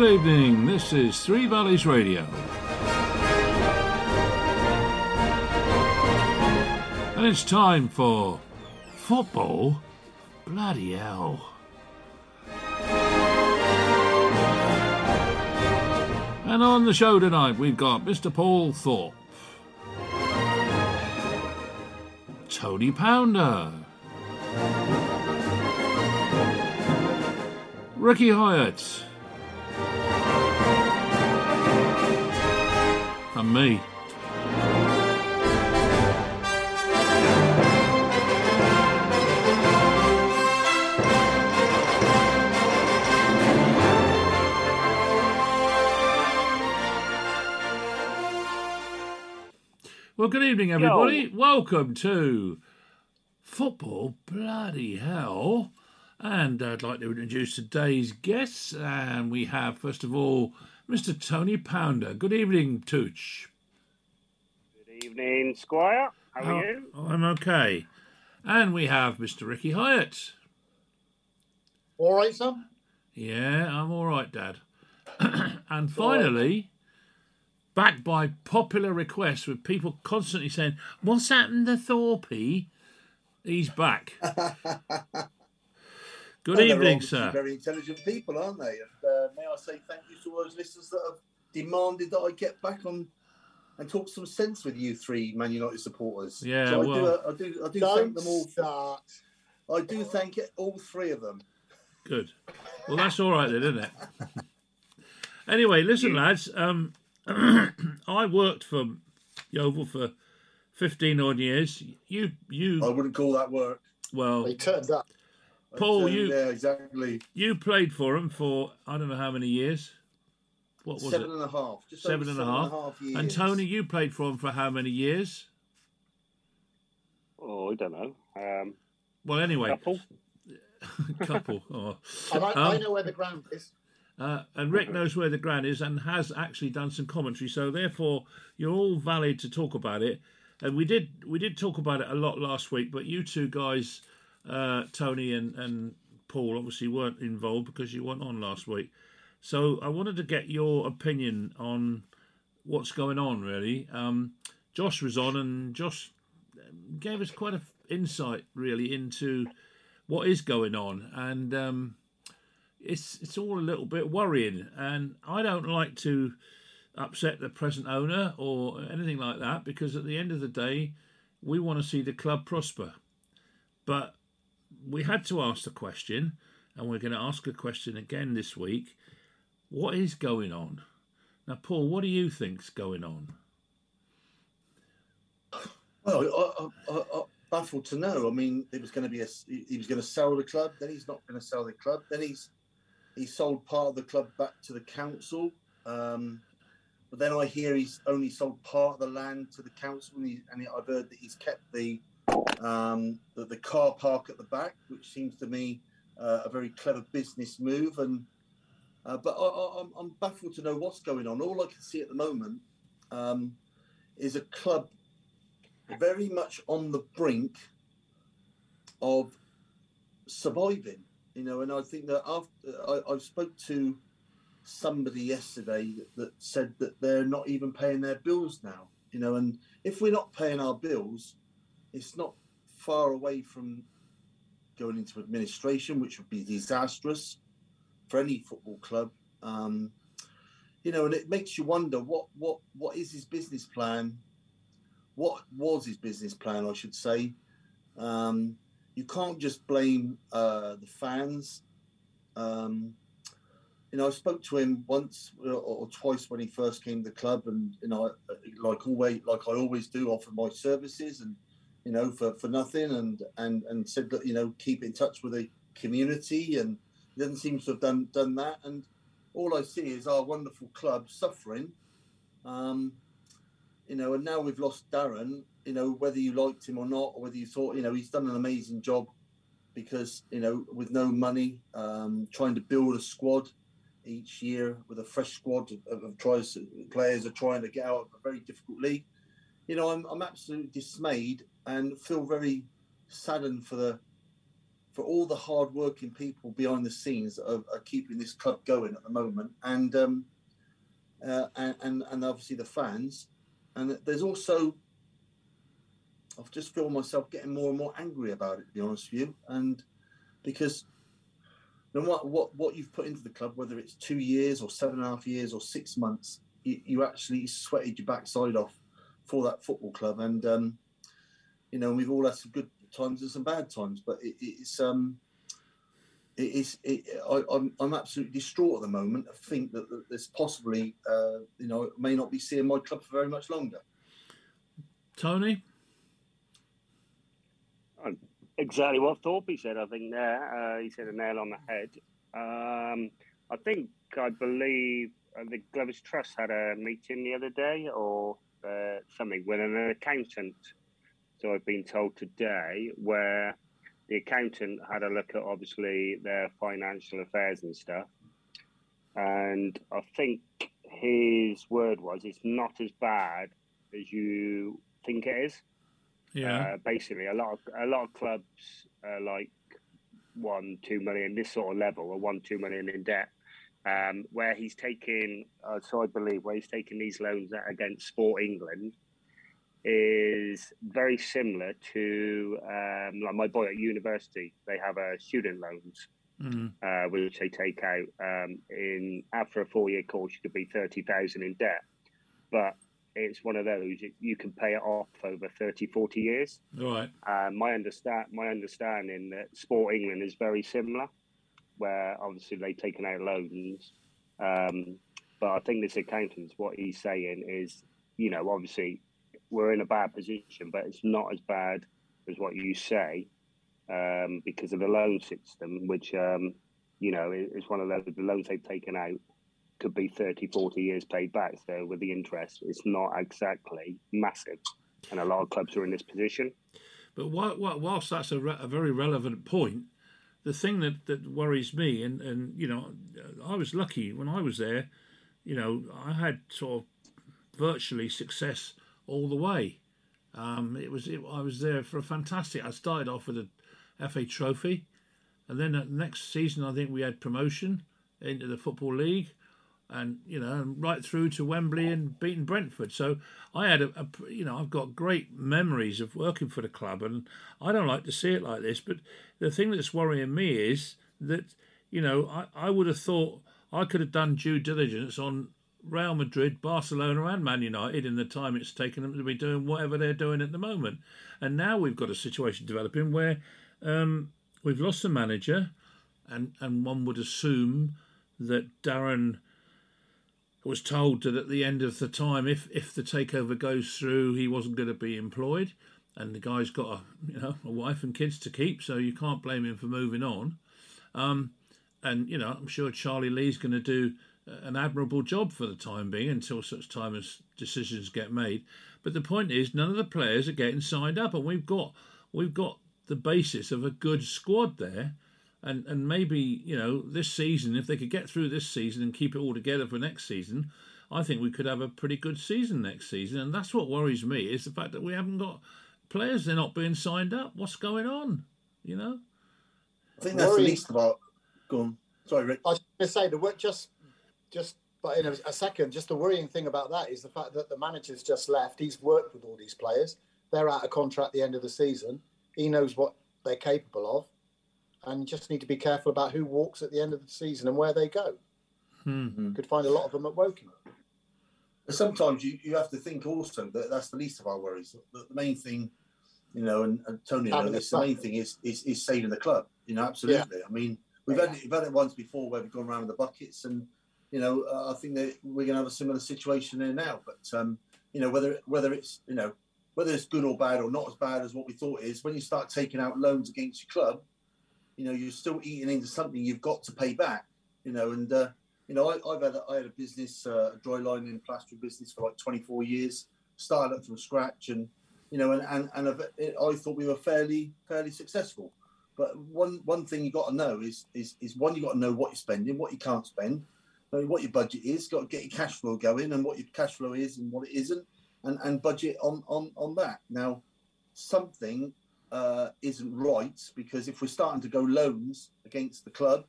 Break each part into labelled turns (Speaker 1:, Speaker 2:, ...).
Speaker 1: Good evening. This is Three Valleys Radio. And it's time for football. Bloody hell. And on the show tonight, we've got Mr. Paul Thorpe, Tony Pounder, Ricky Hyatt, and me. Well, good evening, everybody. Welcome to Football Bloody Hell. And uh, I'd like to introduce today's guests. And we have, first of all, Mr. Tony Pounder. Good evening, Tooch.
Speaker 2: Good evening, Squire. How
Speaker 1: How-
Speaker 2: are oh, you?
Speaker 1: Oh, I'm okay. And we have Mr. Ricky Hyatt.
Speaker 3: All right, son.
Speaker 1: Yeah, I'm all right, Dad. and finally, back by popular request, with people constantly saying, "What's happened to Thorpe?" He's back. Good
Speaker 3: Well,
Speaker 1: evening, sir.
Speaker 3: Very intelligent people, aren't they? And uh, may I say thank you to those listeners that have demanded that I get back on and talk some sense with you three Man United supporters.
Speaker 1: Yeah,
Speaker 3: so I
Speaker 1: well-
Speaker 3: do. uh, I do. I do thank them all.
Speaker 4: start.
Speaker 3: I do thank it, all three of them.
Speaker 1: Good. Well, that's all right then, isn't it? anyway, listen, lads. Um, I worked for Yeovil for fifteen odd years. You, you.
Speaker 3: I wouldn't call that work.
Speaker 1: well,
Speaker 4: They turned up.
Speaker 1: Paul,
Speaker 3: Uh,
Speaker 1: you-
Speaker 3: Yeah, exactly.
Speaker 1: you played for them for I don't know how many years. What was
Speaker 3: Seven
Speaker 1: it?
Speaker 3: and a half. Just
Speaker 1: Seven
Speaker 3: over
Speaker 1: and a half.
Speaker 3: years.
Speaker 1: And Tony, you played for them for how many years?
Speaker 2: Oh, I don't know. Um,
Speaker 1: Well, anyway,
Speaker 2: couple.
Speaker 1: couple. Oh.
Speaker 4: And I, I
Speaker 1: Um,
Speaker 4: know where the ground is.
Speaker 1: Uh, and Rick knows where the ground is and has actually done some commentary. So therefore, you're all valid to talk about it. And we did we did talk about it a lot last week, but you two guys, uh, Tony and, and Paul, obviously weren't involved because you weren't on last week. So I wanted to get your opinion on what's going on. Really, um, Josh was on, and Josh gave us quite an insight really into what is going on, and. Um, it's it's all a little bit worrying, and I don't like to upset the present owner or anything like that because at the end of the day, we want to see the club prosper. But we had to ask the question, and we're going to ask a question again this week: What is going on? Now, Paul, what do you think's going on?
Speaker 3: Well, I, I, I, baffled to know. I mean, it was going to be a. He was going to sell the club. Then he's not going to sell the club. Then he's he sold part of the club back to the council. Um, but then I hear he's only sold part of the land to the council, and, he, and I've heard that he's kept the um, the, the car park at the back, which seems to me uh, a very clever business move. And uh, but I, I'm baffled to know what's going on. All I can see at the moment um, is a club very much on the brink of surviving, you know. And I think that after I, I spoke to somebody yesterday that said that they're not even paying their bills now, you know. And if we're not paying our bills, it's not far away from going into administration, which would be disastrous for any football club. Um, you know, and it makes you wonder what what what is his business plan what was his business plan, I should say. Um, you can't just blame uh, the fans. Um, you know, I spoke to him once or, or twice when he first came to the club, and you know, like always, like I always do, offer my services, and you know, for, for nothing, and and and said that you know, keep in touch with the community, and doesn't seem to have done done that, and all I see is our wonderful club suffering. Um, you know, and now we've lost Darren. You know, whether you liked him or not, or whether you thought, you know, he's done an amazing job because you know, with no money, um, trying to build a squad each year with a fresh squad of, of tries players are trying to get out of a very difficult league. You know, I'm I'm absolutely dismayed and feel very saddened for the for all the hard-working people behind the scenes that are, are keeping this club going at the moment, and um, uh, and, and and obviously the fans. And there's also, I've just feel myself getting more and more angry about it, to be honest with you, and because no matter what what you've put into the club, whether it's two years or seven and a half years or six months, you, you actually sweated your backside off for that football club, and um, you know we've all had some good times and some bad times, but it, it's um, it is. It, I, I'm I'm absolutely distraught at the moment. I think that, that there's possibly uh, you know may not be seeing my club for very much longer.
Speaker 1: Tony,
Speaker 2: exactly what Thorpe said. I think there uh, he said a nail on the head. Um, I think I believe uh, the Glovers Trust had a meeting the other day or uh, something with an accountant. So I've been told today where the accountant had a look at obviously their financial affairs and stuff, and I think his word was it's not as bad as you think it is.
Speaker 1: yeah,
Speaker 2: Uh, basically, a lot of a lot of clubs are like one, two million, this sort of level, or one, two million in debt. Um, where he's taking, uh, so I believe, where he's taking these loans against Sport England is very similar to um, like my boy at university. They have a student loans
Speaker 1: mm,
Speaker 2: uh, which they take out. Um, in after a four-year course, you could be thirty thousand in debt, but it's one of those you, you can pay it off over 30, 40 years.
Speaker 1: all right.
Speaker 2: Uh, my understand my understanding that Sport England is very similar, where obviously they've taken out loans, um, but I think this accountant's what he's saying is, you know, obviously we're in a bad position, but it's not as bad as what you say um, because of the loan system, which um, you know is one of those the loans they've taken out could be 30, 40 years paid back. So with the interest, it's not exactly massive, and a lot of clubs are in this position.
Speaker 1: But whi- whi- whilst that's a, re- a very relevant point, the thing that, that worries me, and, and you know, I was lucky when I was there. You know, I had sort of virtually success all the way. Um, it was it, I was there for a fantastic. I started off with a FA Trophy, and then the next season I think we had promotion into the Football League, and you know, right through to Wembley and beating Brentford. So I had a, a you know I've got great memories of working for the club, and I don't like to see it like this. But the thing that's worrying me is that you know I, I would have thought I could have done due diligence on Real Madrid, Barcelona, and Man United in the time it's taken them to be doing whatever they're doing at the moment. And now we've got a situation developing where um, we've lost the manager, and and one would assume that Darren was told that at the end of the time, if if the takeover goes through, he wasn't going to be employed, and the guy's got a you know a wife and kids to keep, so you can't blame him for moving on. Um, and you know, I'm sure Charlie Lee's going to do an admirable job for the time being until such time as decisions get made. But the point is, none of the players are getting signed up, and we've got we've got the basis of a good squad there. And, and maybe you know this season, if they could get through this season and keep it all together for next season, I think we could have a pretty good season next season. And that's what worries me is the fact that we haven't got players; they're not being signed up. What's going on? You know?
Speaker 3: I think that's the least of our. Go on. Sorry, Rick.
Speaker 4: I was going to say the work just, just, but in a, a second, just the worrying thing about that is the fact that the manager's just left. He's worked with all these players. They're out of contract at the end of the season. He knows what they're capable of, and you just need to be careful about who walks at the end of the season and where they go.
Speaker 1: Hmm.
Speaker 4: You could find a lot of them at Woking.
Speaker 3: But sometimes you, you have to think also that that's the least of our worries. The, the main thing, you know, and, and Tony,
Speaker 4: Having
Speaker 3: know
Speaker 4: the
Speaker 3: this, the main thing is, is is saving the club. You know, absolutely. I mean, we've had it, we've had it once before where we've gone around with the buckets, and you know, uh, I think that we're going to have a similar situation there now. But um, you know, whether whether it's you know whether it's good or bad or not as bad as what we thought is, when you start taking out loans against your club, you know, you're still eating into something you've got to pay back. You know, and uh, you know, I, I've had a, I had a business, uh, a dry lining and plastering business for like 24 years, started up from scratch, and you know, and and, and I've- I thought we were fairly fairly successful. But one one thing you got to know is is is one you got to know what you're spending, what you can't spend, what your budget is. Got to get your cash flow going, and what your cash flow is and what it isn't, and and budget on on on that. Now, something uh, isn't right because if we're starting to go loans against the club,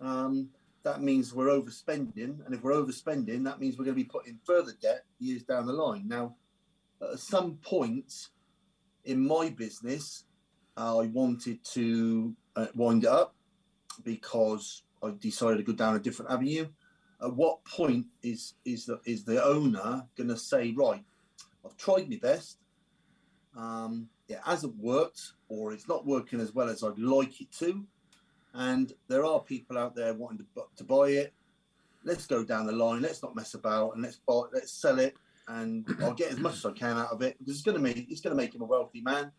Speaker 3: um, that means we're overspending, and if we're overspending, that means we're going to be putting further debt years down the line. Now, at some point in my business, I wanted to uh, wind it up because I decided to go down a different avenue. At what point is is the is the owner going to say, right, I've tried my best, um, it hasn't worked, or it's not working as well as I'd like it to, and there are people out there wanting to, to buy it. Let's go down the line. Let's not mess about, and let's buy. Let's sell it, and I'll get as much as I can out of it because it's going to make it's going to make him a wealthy man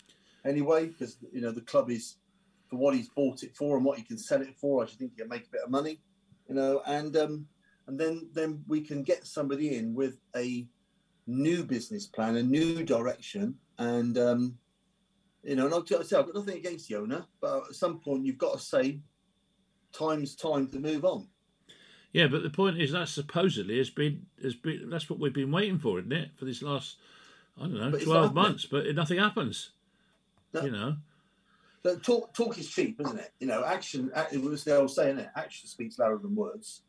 Speaker 3: anyway. Because you know the club is for what he's bought it for and what he can sell it for. I should think he can make a bit of money, you know, and um, and then then we can get somebody in with a new business plan, a new direction, and um, you know, and I'll say I've got nothing against the owner, but at some point you've got to say, time's time to move on.
Speaker 1: Yeah, but the point is that supposedly has been has been that's what we've been waiting for, isn't it? For this last I don't know
Speaker 3: But
Speaker 1: twelve months, but nothing happens.
Speaker 3: No.
Speaker 1: You know,
Speaker 3: talk talk is cheap, isn't it? You know, action. It was the old saying, it action speaks louder than words.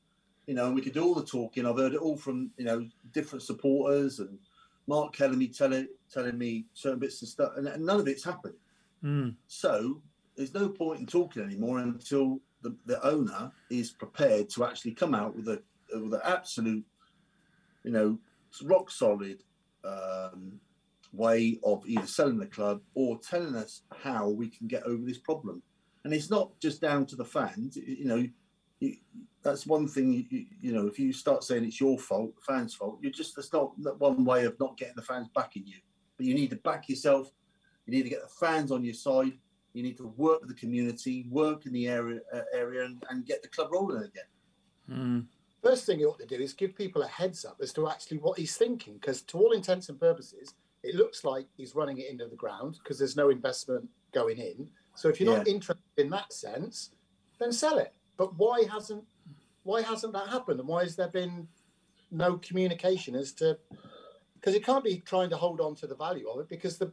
Speaker 3: You know, and we could do all the talking. I've heard it all from you know different supporters and Mark telling me telling telling me certain bits and stuff, and, and none of it's happened.
Speaker 1: mm.
Speaker 3: So there's no point in talking anymore until the, the owner is prepared to actually come out with a with an absolute, you know, rock solid um, way of either selling the club or telling us how we can get over this problem. And it's not just down to the fans. You know, you, that's one thing. You, you, you know, if you start saying it's your fault, fans' fault, you're just that's not that one way of not getting the fans backing you. But you need to back yourself. You need to get the fans on your side. You need to work with the community, work in the area uh, area, and, and get the club rolling again.
Speaker 1: Mm.
Speaker 4: First thing you ought to do is give people a heads up as to actually what he's thinking, because to all intents and purposes, it looks like he's running it into the ground because there's no investment going in. So if you're not interested in that sense, then sell it. But why hasn't why hasn't that happened, and why has there been no communication as to? Because it can't be trying to hold on to the value of it because the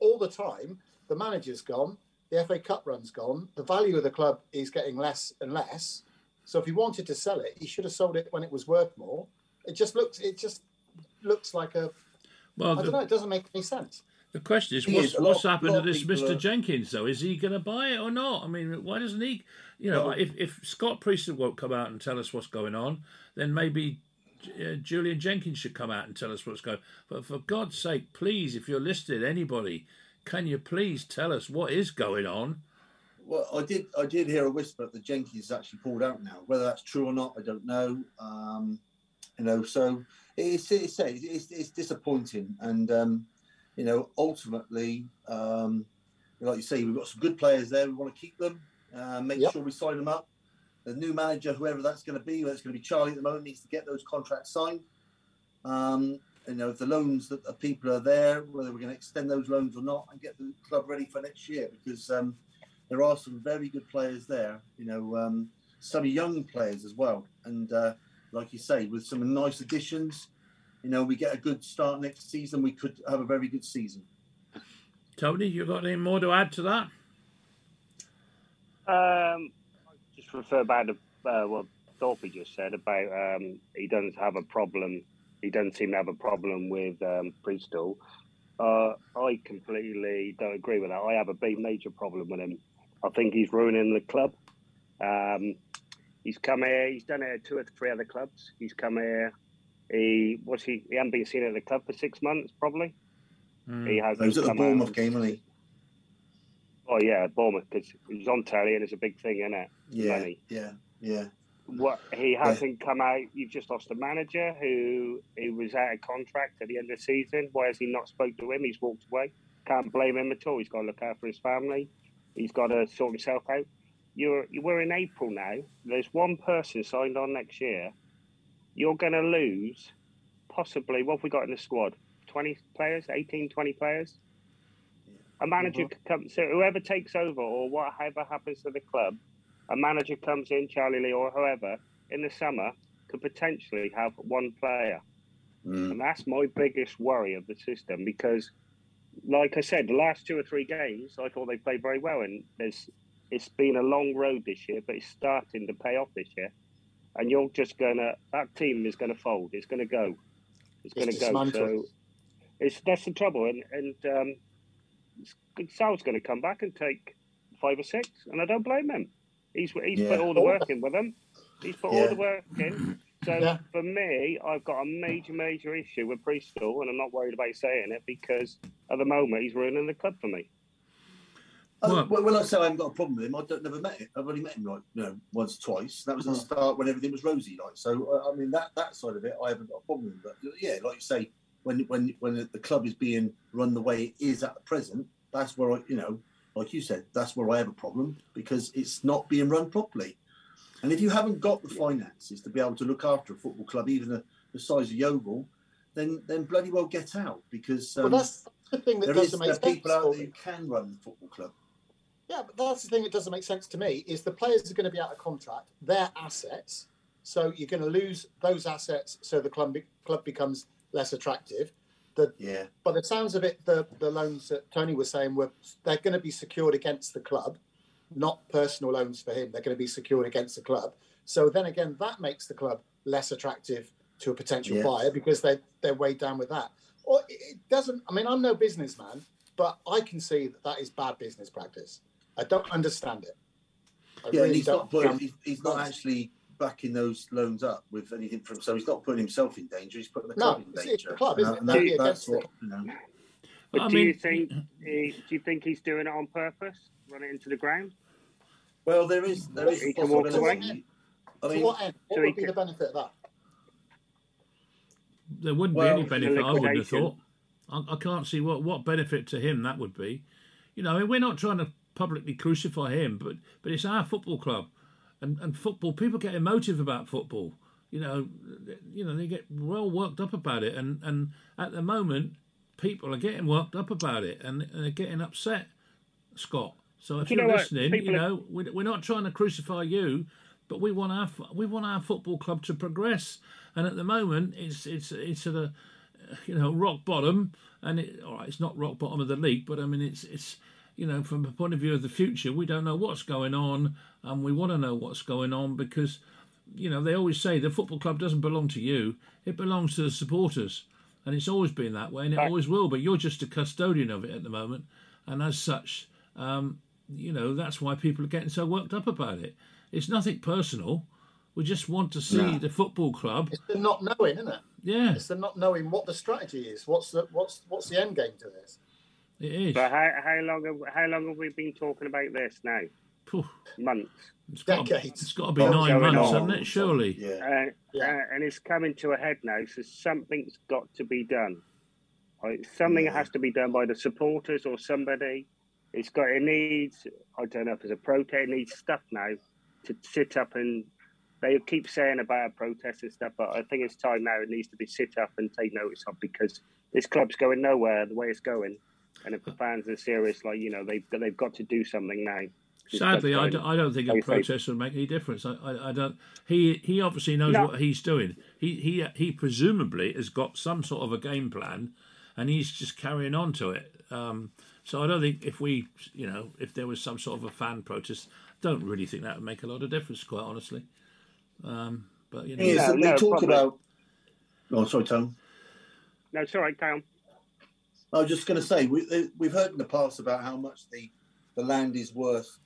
Speaker 4: all the time the manager's gone, the FA Cup run's gone, the value of the club is getting less and less. So if he wanted to sell it, he should have sold it when it was worth more. It just looks it just looks like a
Speaker 1: Well,
Speaker 4: I don't
Speaker 1: the,
Speaker 4: know, it doesn't make any sense.
Speaker 1: the question is,
Speaker 3: Thing
Speaker 1: what's,
Speaker 3: is, a lot-
Speaker 1: happened
Speaker 3: lot
Speaker 1: to this Mr.
Speaker 3: are-
Speaker 1: Jenkins? Though, is he going to buy it or not? I mean, why doesn't he? You know,
Speaker 3: Well-
Speaker 1: if if Scott Priestnall won't come out and tell us what's going on, then maybe. Uh, Julian Jenkins should come out and tell us what's going. But for God's sake, please, if you're listed, anybody, can you please tell us what is going on?
Speaker 3: Well, I did. I did hear a whisper that the Jenkins has actually pulled out now. Whether that's true or not, I don't know. Um, you know, so it's it's it's, it's disappointing, and um, you know, ultimately, um, like you say, we've got some good players there. We want to keep them. Uh, make
Speaker 4: Yep.
Speaker 3: sure we sign them up. The new manager, whoever that's going to be, whether it's going to be Charlie at the moment, needs to get those contracts signed. Um, you know, if the loans that the people are there, whether we're going to extend those loans or not, and get the club ready for next year, because um, there are some very good players there. You know, um, some young players as well, and uh, like you say, with some nice additions, you know, we get a good start next season. We could have a very good season.
Speaker 1: Tony, you got any more to add to that?
Speaker 2: Um, just refer back to uh, what Thorpe just said about um, he doesn't have a problem. He doesn't seem to have a problem with um, Priestnall. Uh, I completely don't agree with that. I have a big major problem with him. I think he's ruining the club. Um, he's come here. He's done it at two or three other clubs. He's come here. He was he. He hasn't been seen at the club for six months, probably.
Speaker 1: Mm.
Speaker 2: He has.
Speaker 3: He was at the
Speaker 2: come out-
Speaker 3: Bournemouth game, wasn't he?
Speaker 2: Oh yeah, Bournemouth because he was on telly and it's a big thing, isn't it?
Speaker 3: Yeah,
Speaker 2: Money.
Speaker 3: yeah, yeah.
Speaker 2: what he hasn't come out. You've just lost a manager who who was out of contract at the end of the season. Why has he not spoke to him? He's walked away. Can't blame him at all. He's got to look after his family. He's got to sort himself out. You're we're in April now. There's one person signed on next year. You're going to lose possibly what have we got in the squad? 20 players, 18, 20 players. A manager
Speaker 3: Mhm.
Speaker 2: could come, so whoever takes over or whatever happens to the club, a manager comes in, Charlie Lee or whoever, in the summer could potentially have one player.
Speaker 3: Mm.
Speaker 2: And that's my biggest worry of the system because like I said, the last two or three games, I thought they played very well, and there's it's been a long road this year, but it's starting to pay off this year. And you're just gonna that team is gonna fold. It's gonna go. It's,
Speaker 4: It's
Speaker 2: gonna go. So it's that's the trouble, and and um, Sarll's going to come back and take five or six, and I don't blame him. He's he's
Speaker 3: Yeah.
Speaker 2: put all the work in with them. He's put all the work in. So
Speaker 4: Yeah.
Speaker 2: for me, I've got a major, major issue with Bristol, and I'm not worried about saying it because at the moment he's ruining the club for me.
Speaker 3: Oh,
Speaker 1: Well-
Speaker 3: well, when I say I haven't got a problem with him, I don't never met him. I've only met him like you know once or twice. That was at the
Speaker 4: Mhm.
Speaker 3: start when everything was rosy, like so. uh, I mean that that side of it, I haven't got a problem with. But yeah, like you say, when when when the club is being run the way it is at the present, that's where I you know, like you said, that's where I have a problem because it's not being run properly. And if you haven't got the finances to be able to look after a football club, even the, the size of Yeovil, then then bloody well get out because um,
Speaker 4: well, that's the thing that
Speaker 3: there is
Speaker 4: doesn't
Speaker 3: there
Speaker 4: make sense.
Speaker 3: people out there who can run the football club.
Speaker 4: Yeah, but that's the thing that doesn't make sense to me is the players are going to be out of contract. They're assets, so you're going to lose those assets, so the club club becomes less attractive.
Speaker 3: Yeah.
Speaker 4: By the sounds of it, the the loans that Tony was saying were they're going to be secured against the club, not personal loans for him. They're going to be secured against the club. So then again, that makes the club less attractive to a potential
Speaker 3: Yeah.
Speaker 4: buyer because they they're weighed down with that. Or it- doesn't. I mean, I'm no businessman, but I can see that that is bad business practice. I don't understand it. I
Speaker 3: Yeah, and
Speaker 4: really
Speaker 3: he's
Speaker 4: don't.
Speaker 3: not he's, he's not actually backing those loans up with anything from. So he's not putting himself in danger. He's putting the
Speaker 4: No,
Speaker 3: club in danger.
Speaker 4: it's the club,
Speaker 3: And
Speaker 4: isn't it?
Speaker 3: that- and that- that's what you know.
Speaker 2: But
Speaker 1: I
Speaker 2: do you think he, do you think he's doing it on purpose, running into the ground?
Speaker 3: Well, there is there is
Speaker 2: He can walk away.
Speaker 3: I
Speaker 4: to
Speaker 3: mean,
Speaker 4: what end? What
Speaker 2: so
Speaker 4: would be
Speaker 2: could-
Speaker 4: the benefit of that?
Speaker 1: There wouldn't
Speaker 3: Well,
Speaker 1: be any benefit. I wouldn't have thought. I, I can't see what, what benefit to him that would be. You know, I mean, we're not trying to publicly crucify him, but but it's our football club, and and football. People get emotive about football. You know, you know they get well worked up about it, and and at the moment, people are getting worked up about it, and, and they're getting upset. Scott. So if
Speaker 2: You
Speaker 1: are listening, you know we, we're not trying to crucify you, but we want our we want our football club to progress. And at the moment, it's it's it's at a you know rock bottom, and it, all right, it's not rock bottom of the league, but I mean it's it's you know from the point of view of the future, we don't know what's going on, and we want to know what's going on because you know they always say the football club doesn't belong to you; it belongs to the supporters, and it's always been that way, and it always will. But you're just a custodian of it at the moment, and as such, um, you know that's why people are getting so worked up about it. It's nothing personal. We just want to see
Speaker 3: No.
Speaker 1: the football club.
Speaker 4: It's the not knowing, isn't it?
Speaker 1: Yeah,
Speaker 4: It's the not knowing what the strategy is. What's the what's what's the end game to this?
Speaker 1: It is.
Speaker 2: But how, how long have how long have we been talking about this now?
Speaker 1: Phew.
Speaker 2: Months.
Speaker 1: It's got,
Speaker 4: Decades.
Speaker 1: it's got to be
Speaker 3: Oh,
Speaker 1: nine
Speaker 2: going
Speaker 1: months,
Speaker 2: on.
Speaker 1: hasn't it? Surely.
Speaker 3: Yeah.
Speaker 2: Uh,
Speaker 4: Yeah.
Speaker 2: uh, and it's coming to a head now. So something's got to be done. Right? Something
Speaker 3: Yeah.
Speaker 2: has to be done by the supporters or somebody. It's got. It needs. I don't know if it's a protest. It needs stuff now to sit up and. They keep saying about protests and stuff, but I think it's time now. It needs to be sit up and take notice of because this club's going nowhere the way it's going. And if the fans are serious, like you know, they've they've got to do something now.
Speaker 1: Sadly, I don't, I don't think a
Speaker 2: Very safe.
Speaker 1: protest would make any difference. I, I, I don't. He he obviously knows
Speaker 2: No.
Speaker 1: what he's doing. He he he presumably has got some sort of a game plan, and he's just carrying on to it. Um, so I don't think if we, you know, if there was some sort of a fan protest, don't really think that would make a lot of difference, quite honestly. Um, but you know,
Speaker 3: Thing is
Speaker 2: No,
Speaker 3: they
Speaker 2: no,
Speaker 3: talk
Speaker 2: probably.
Speaker 3: about. Oh, sorry, Tom.
Speaker 2: No, it's all right, Cam.
Speaker 3: I was just going to say we, they- we've heard in the past about how much the the land is worth.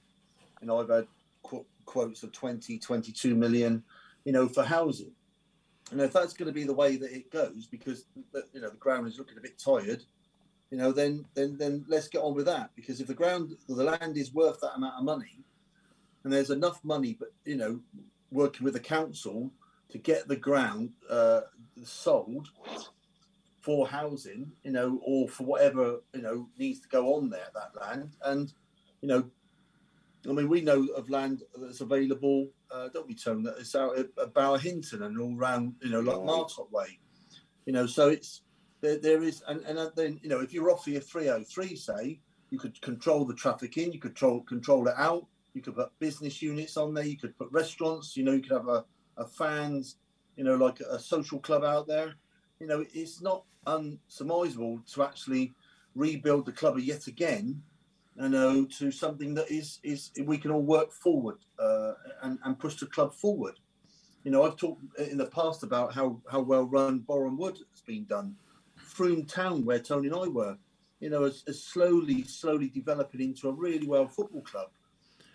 Speaker 3: You know, I've had qu- quotes of 20, 22 million. You know, for housing. And if that's going to be the way that it goes, because the- you know the ground is looking a bit tired, you know, then then then let's get on with that. Because if the ground, the land is worth that amount of money, and there's enough money, but you know, working with the council to get the ground uh, sold for housing, you know, or for whatever you know needs to go on there that land, and you know, I mean, we know of land that's available. Uh, don't be Tone? That it's out at Bower Hinton and all round, you know, like
Speaker 2: Right.
Speaker 3: Martock Way, you know. So it's there. There is, and and then you know, if you're off your 303, say, you could control the traffic in, you could control control it out. You could put business units on there. You could put restaurants. You know, you could have a, a fans, you know, like a social club out there. You know, it's not unsurmisable to actually rebuild the club yet again, you know, to something that is is we can all work forward uh, and and push the club forward. You know, I've talked in the past about how how well run Boreham Wood has been done. Frome Town, where Tony and I were, you know, is, is slowly slowly developing into a really well football club.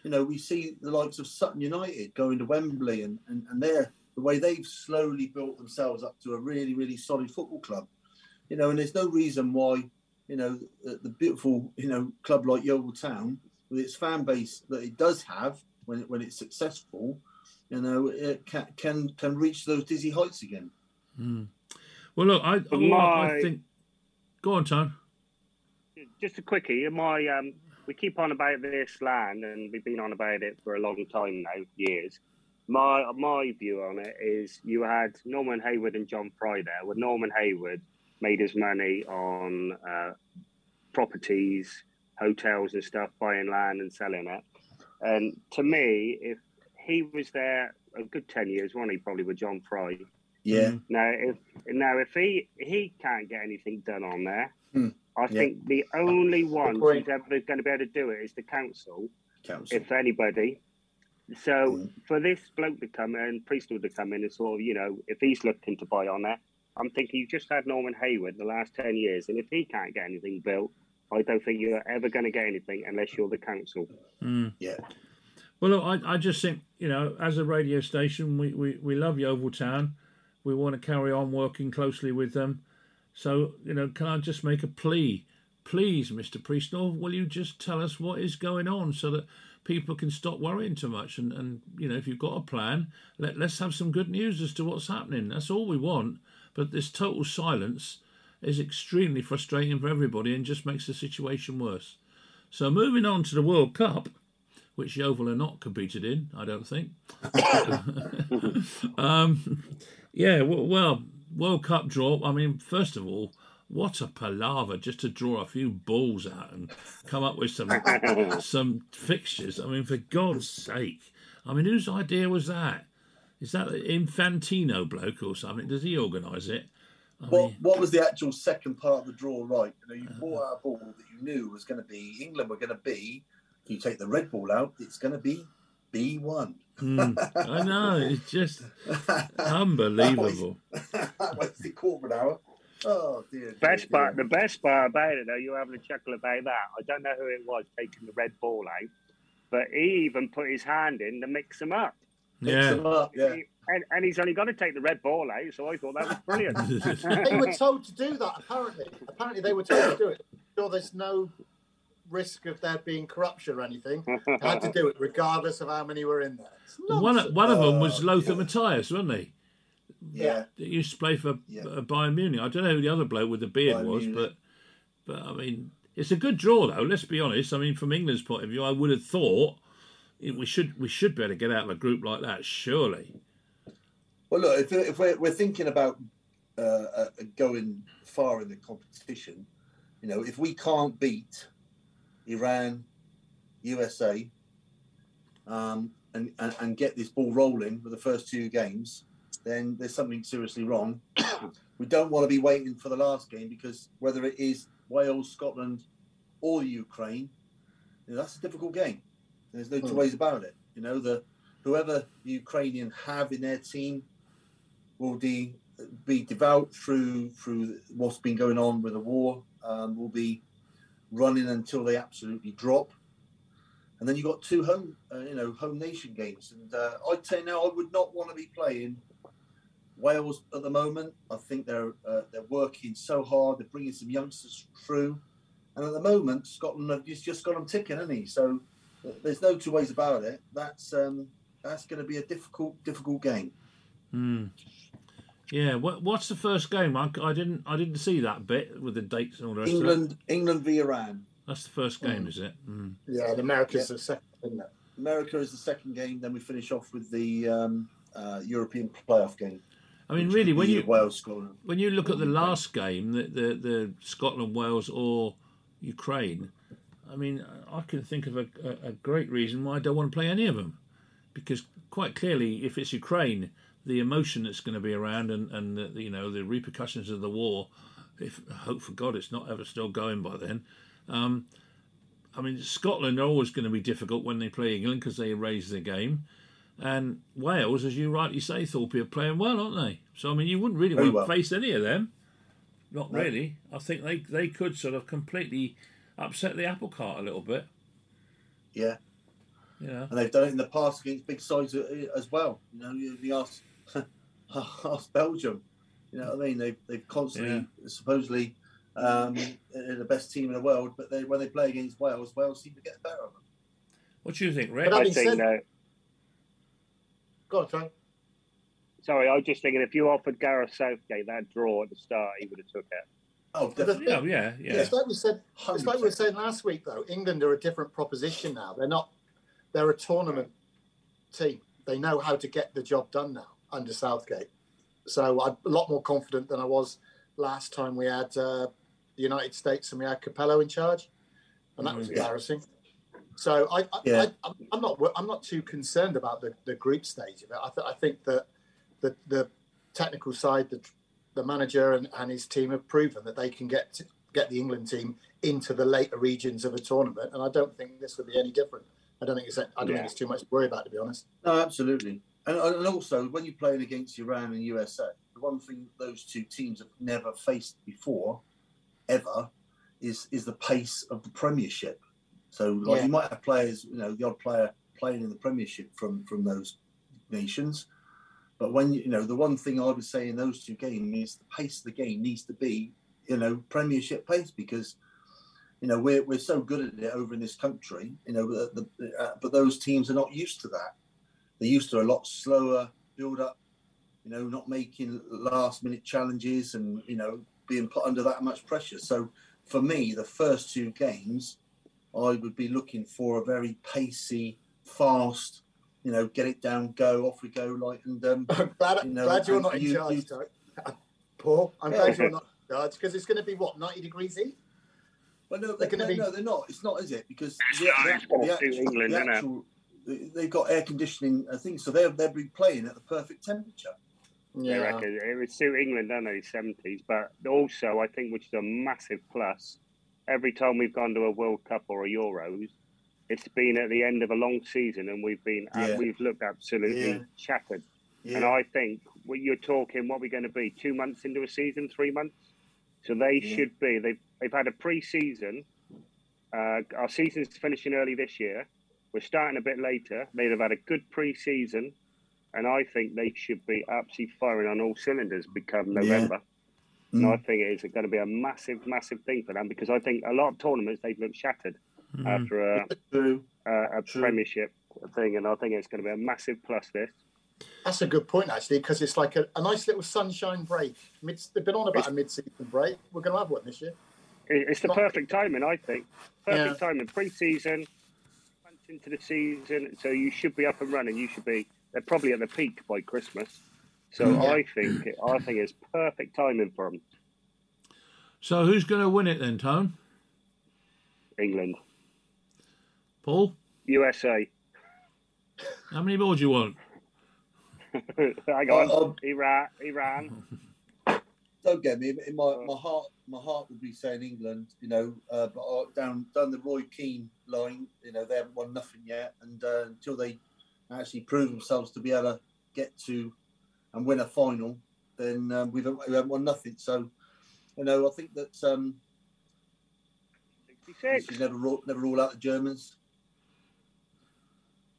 Speaker 3: You know, we see the likes of Sutton United going to Wembley and and, and they're the way they've slowly built themselves up to a really, really solid football club. You know, and there's no reason why, you know, the, the beautiful, you know, club like Yeovil Town, with its fan base that it does have when it, when it's successful, you know, it can can, can reach those dizzy heights again.
Speaker 1: Mm. Well, look, I, well, I think. Go on, Tom.
Speaker 2: Just a quickie. My um, we keep on about this land, and we've been on about it for a long time now, years my my view on it is you had Norman Hayward and John Fry there. With Norman Hayward made his money on uh, properties, hotels, and stuff, buying land and selling it. And to me, if he was there a good ten years, wasn't he? Probably with John Fry.
Speaker 3: Yeah.
Speaker 2: Now, if now if he he can't get anything done on there, hmm. I yeah. think the only one who's ever going to be able to do it is the council.
Speaker 3: Council.
Speaker 2: If anybody, so mm. for this bloke to come in, Priestnall to come in and sort of, you know, if he's looking to buy on that, I'm thinking you've just had Norman Hayward the last 10 years, and if he can't get anything built, I don't think you're ever going to get anything unless you're the council.
Speaker 1: Mm.
Speaker 3: Yeah.
Speaker 1: Well, look, I, I just think, you know, as a radio station, we, we, we love Yeovil Town. We want to carry on working closely with them. So, you know, can I just make a plea? Please, Mr. Priestnall, will you just tell us what is going on so that people can stop worrying too much. And, and you know, if you've got a plan, let, let's have some good news as to what's happening. That's all we want. But this total silence is extremely frustrating for everybody and just makes the situation worse. So moving on to the World Cup, which Yeovil are not competed in, I don't think. um, yeah, well, World Cup draw. I mean, first of all, what a palaver just to draw a few balls out and come up with some some fixtures. I mean, for God's sake! I mean, whose idea was that? Is that Infantino bloke or something? Does he organise it?
Speaker 3: I what mean, What was the actual second part of the draw? Right, you know, you brought out a ball that you knew was going to be England were going to be. If you take the red ball out, it's going to be B one.
Speaker 1: mm, I know it's just unbelievable.
Speaker 3: that was the quarter hour. Oh dear.
Speaker 2: Best
Speaker 3: dear,
Speaker 2: part, the best part about it, though, you're having a chuckle about that. I don't know who it was taking the red ball out, but he even put his hand in to mix them up.
Speaker 1: Yeah.
Speaker 3: Them up, yeah.
Speaker 2: And, and, he's only got to take the red ball out, so I thought that was brilliant.
Speaker 4: they were told to do that. Apparently, apparently they were told to do it. Sure, there's no risk of there being corruption or anything. They had to do it regardless of how many were in there.
Speaker 1: One, one of them was Lothar Matthäus, wasn't he?
Speaker 3: Yeah.
Speaker 1: That used to play for yeah. Uh, Bayern Munich. I don't know who the other bloke with the beard Bayern was, Munich. but but I mean, it's a good draw though. Let's be honest. I mean, from England's point of view, I would have thought we should we should be able to get out of a group like that, surely.
Speaker 3: Well, look, if, if we're, we're thinking about uh, uh, going far in the competition, you know, if we can't beat Iran, USA, um, and, and, and get this ball rolling with the first two games, then there's something seriously wrong. we don't want to be waiting for the last game because whether it is Wales, Scotland, or Ukraine, you know, that's a difficult game. There's no two hmm. ways about it. You know, the whoever the Ukrainian have in their team will be be devout through through what's been going on with the war. Um, will be running until they absolutely drop. And then you've got two home, uh, you know, home nation games. And uh, I'd say now I would not want to be playing Wales at the moment, I think they're uh, they're working so hard. They're bringing some youngsters through, and at the moment, Scotland have just, just got them ticking, hasn't he? So there's no two ways about it. That's um, that's going to be a difficult difficult game.
Speaker 1: Hmm. Yeah, what, what's the first game? I, I, didn't I didn't see that bit with the dates and all the rest
Speaker 3: England England v Iran.
Speaker 1: That's the first game, mm. is it? Mm.
Speaker 4: Yeah, and America's yeah. the second, isn't it?
Speaker 3: America is the second game. Then we finish off with the um, uh, European playoff game.
Speaker 1: I mean, really, when you
Speaker 3: Wales Scotland.
Speaker 1: when you look at the last game, the the, the Scotland Wales or Ukraine, I mean, I can think of a, a, great reason why I don't want to play any of them, because quite clearly, if it's Ukraine, the emotion that's going to be around and and the, you know the repercussions of the war if hope for God it's not ever still going by then. Um, I mean, Scotland are always going to be difficult when they play England because they raise the game. And Wales, as you rightly say, Thorpe, are playing well, aren't they? So, I mean, you wouldn't really
Speaker 3: Very
Speaker 1: want to
Speaker 3: well.
Speaker 1: face any of them. Not
Speaker 3: No.
Speaker 1: really. I think they, they could sort of completely upset the apple cart a little bit.
Speaker 3: Yeah,
Speaker 1: Yeah.
Speaker 3: and they've done it in the past against big sides uh, as well. You know, you you ask, ask Belgium. You know what I mean? They've they've constantly supposedly um, the best team in the world, but they when they play against Wales, Wales seem to get the better of them.
Speaker 1: What do you think, Rick?
Speaker 4: I
Speaker 2: I
Speaker 4: mean,
Speaker 2: think
Speaker 4: said-
Speaker 2: that.
Speaker 4: Go on, Frank.
Speaker 2: Sorry, I was just thinking if you offered Gareth Southgate that draw at the start, he would have took it.
Speaker 3: Oh,
Speaker 4: But the-
Speaker 3: definitely.
Speaker 1: yeah, yeah, yeah.
Speaker 4: It's like we said. It's like we were saying last week, though. England are a different proposition now. They're not. They're a tournament team. They know how to get the job done now under Southgate. So I'm a lot more confident than I was last time we had uh, the United States and we had Capello in charge, and that was
Speaker 1: Mm.
Speaker 4: embarrassing. So I, I,
Speaker 3: Yeah.
Speaker 4: I, I'm- I'm not. I'm not too concerned about the, the group stage of it. I, th- I think that the the technical side, the the manager and, and his team have proven that they can get get the England team into the later regions of a tournament, and I don't think this will be any different. I don't think it's I don't
Speaker 2: Yeah.
Speaker 4: think it's too much to worry about, to be honest.
Speaker 3: No, absolutely. And, and also, when you're playing against Iran and USA, the one thing those two teams have never faced before, ever, is is the pace of the Premiership. So, like,
Speaker 4: Yeah.
Speaker 3: you might have players, you know, the odd player playing in the Premiership from from those nations, but when you know, the one thing I would say in those two games is the pace of the game needs to be, you know, Premiership pace because. You know we're, we're so good at it over in this country. You know, the, the, uh, but those teams are not used to that they're used to a lot slower build up, you know, not making last minute challenges and, you know, being put under that much pressure. So for me, the first two games, I would be looking for a very pacey, fast, you know, get it down, go, off we go, like, and um,
Speaker 4: I'm glad,
Speaker 3: You know,
Speaker 4: glad you're
Speaker 3: and
Speaker 4: not in
Speaker 3: you-
Speaker 4: charge,
Speaker 3: you-
Speaker 4: Paul, I'm
Speaker 3: Yeah.
Speaker 4: glad you're not in charge because it's going to be what 90 degrees heat.
Speaker 3: But no,
Speaker 4: They're
Speaker 3: they,
Speaker 4: gonna
Speaker 3: no,
Speaker 4: be-
Speaker 3: no, they're not. It's not, is it? Because
Speaker 2: It's
Speaker 3: the, the,
Speaker 2: It's gonna
Speaker 3: the actual,
Speaker 2: England,
Speaker 3: the
Speaker 2: isn't it?
Speaker 3: actual, they've got air conditioning, I think, so they'll they'll be playing at the perfect temperature.
Speaker 2: I reckon it would suit England, I know, seventies, but also I think which is a massive plus. Every time we've gone to a World Cup or a Euros, it's been at the end of a long season, and we've been uh,
Speaker 3: Yeah.
Speaker 2: we've looked absolutely
Speaker 3: Yeah.
Speaker 2: shattered.
Speaker 3: Yeah,
Speaker 2: And I think what you're talking, what we're going to be two months into a season, three months. So they should be. They've they've had a pre-season. Uh, our season's finishing early this year. We're starting a bit later. They'd have had a good pre-season, and I think they should be absolutely firing on all cylinders become. November. And I
Speaker 3: Mm.
Speaker 2: think it is going to be a massive, massive thing for them because I think a lot of tournaments they've looked shattered
Speaker 1: Mm.
Speaker 2: after a, a, a Premiership thing, and I think it's going to be a massive plus. This.
Speaker 4: That's a good point, actually, because it's like a, a nice little sunshine break. Mid, they've been on about a mid-season break. We're going to have one this year.
Speaker 2: It- It's the
Speaker 4: Not-
Speaker 2: perfect timing, I think. Perfect
Speaker 4: Yeah.
Speaker 2: timing. Pre-season, into the season, so you should be up and running. You should be. They're probably at the peak by Christmas. So
Speaker 4: Yeah.
Speaker 2: I think I think it's perfect timing for them.
Speaker 1: So who's going to win it then, Tone?
Speaker 2: England,
Speaker 1: Paul?
Speaker 2: USA.
Speaker 1: How many more do you want?
Speaker 2: Hang on,
Speaker 3: Uh, um,
Speaker 2: Iran, Iran.
Speaker 3: don't get me. In my, my heart, my heart would be saying England. You know, uh, but uh, down down the Roy Keane line, you know, they haven't won nothing yet, and uh, until they actually prove themselves to be able to get to and win a final, then um, we, haven't, we haven't won nothing. So, you know, I think that um, we
Speaker 2: 66.
Speaker 3: should never rule, never rule out the Germans.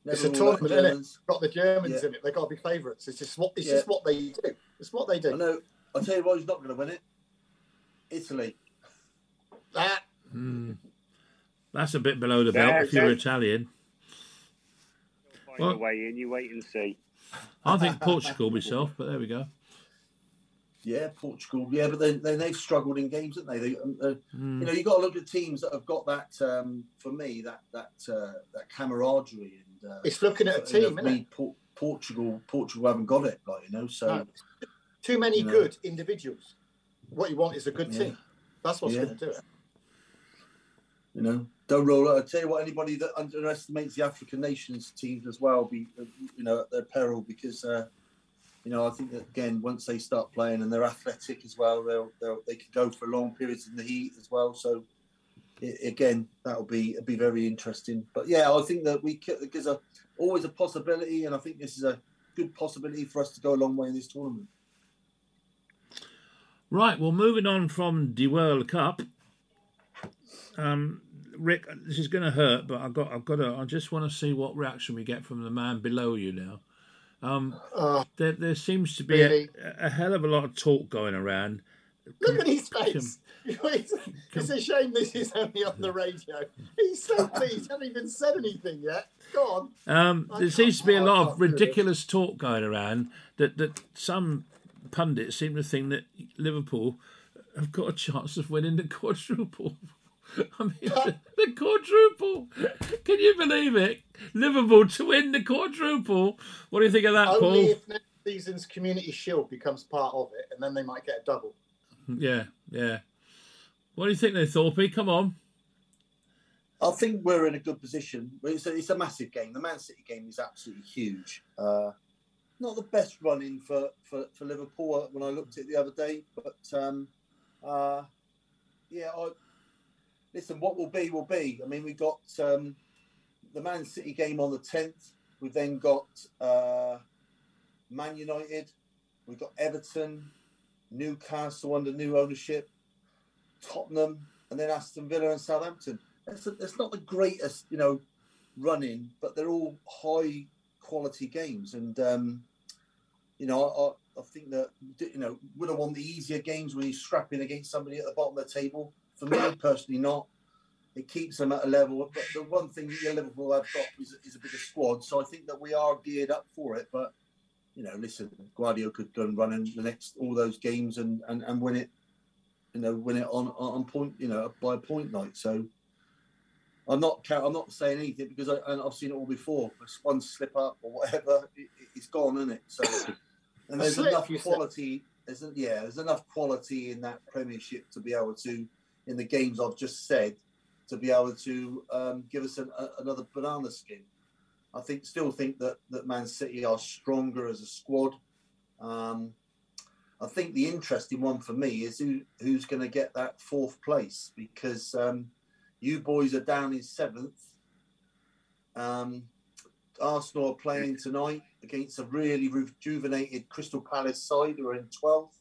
Speaker 3: Never
Speaker 4: It's a
Speaker 3: rule out
Speaker 4: tournament, isn't it?
Speaker 3: Germans.
Speaker 4: Got the Germans
Speaker 3: Yeah.
Speaker 4: in it. They've got to be favourites. It's just what it's
Speaker 3: Yeah.
Speaker 4: just what they do. It's what they
Speaker 3: I
Speaker 4: do.
Speaker 3: know. I'll tell you why he's not going to win it. Italy.
Speaker 4: That
Speaker 1: Hmm. That's a bit below the
Speaker 2: Yeah,
Speaker 1: belt if you're
Speaker 2: okay.
Speaker 1: Italian.
Speaker 2: Find
Speaker 1: Well-
Speaker 2: a way in. You wait and see.
Speaker 1: I think Portugal myself, but there we go.
Speaker 3: Yeah, Portugal. Yeah, but they, they they've struggled in games, haven't they? they um, uh,
Speaker 1: Hmm.
Speaker 3: you know, you got to look at teams that have got that. Um, for me, that that uh, that camaraderie and. Uh,
Speaker 4: it's looking at a
Speaker 3: you know,
Speaker 4: team, isn't it?
Speaker 3: Por- Portugal, Portugal haven't got it, like you know. So
Speaker 4: No. Too many
Speaker 3: you know.
Speaker 4: good individuals. What you want is a good
Speaker 3: Yeah.
Speaker 4: team. That's what's
Speaker 3: Yeah.
Speaker 4: going to do it.
Speaker 3: you know, don't roll out. I tell you what, anybody that underestimates the African nations teams as well, be you know at their peril because uh, you know, I think that again, once they start playing and they're athletic as well, they'll, they'll they can go for long periods in the heat as well. So it, again, that'll be be very interesting. But yeah, I think that we there's a always a possibility, and I think this is a good possibility for us to go a long way in this tournament.
Speaker 1: Right. Well, moving on from the World Cup, um, Rick, this is going to hurt, but I've got, I've got to, I just want to see what reaction we get from the man below you now. Um,
Speaker 4: Uh,
Speaker 1: there, there seems to be
Speaker 4: Really?
Speaker 1: a, a hell of a lot of talk going around.
Speaker 4: look at his face. It's, it's a shame this is only on the radio. He's so pleased. Haven't even said anything yet. Go on.
Speaker 1: Um, there seems to be a lot of ridiculous talk going around that, that some pundits seem to think that Liverpool have got a chance of winning the quadruple. I mean, the, the quadruple. Can you believe it? Liverpool to win the quadruple. What do you think of that,
Speaker 4: Only
Speaker 1: Paul?
Speaker 4: if next season's Community Shield becomes part of it, and then they might get a double.
Speaker 1: Yeah, yeah. What do you think, there, Thorpe? Come on.
Speaker 3: I think we're in a good position. It's a, it's a massive game. The Man City game is absolutely huge. Uh, not the best running for, for, for Liverpool when I looked at it the other day, but um, uh, yeah, I, listen, what will be will be. I mean, we got um, the Man City game on the 10th. We've then got uh, Man United. We've got Everton, Newcastle under new ownership, Tottenham, and then Aston Villa and Southampton. It's, it's not the greatest, you know, running, but they're all high quality games. And, um, you know, I, I think that, you know, would have won the easier games when he's scrapping against somebody at the bottom of the table. For me, personally, not. It keeps them at a level. But the one thing that Liverpool have got is, is a bigger squad. So I think that we are geared up for it. But, you know, listen, Guardiola could go and run in the next, all those games and, and, and win it, you know, win it on, on point, you know, by a point night. So, I'm not I'm not saying anything because I, and I've seen it all before. If one slip up or whatever, it, it's gone, isn't it? So, and there's
Speaker 4: slip,
Speaker 3: enough quality. There's a, yeah, there's enough quality in that Premiership to be able to, in the games I've just said, to be able to um, give us an, a, another banana skin. I think still think that that Man City are stronger as a squad. Um, I think the interesting one for me is who who's going to get that fourth place because. Um, you boys are down in seventh. Um, Arsenal are playing tonight against a really rejuvenated Crystal Palace side who are in 12th.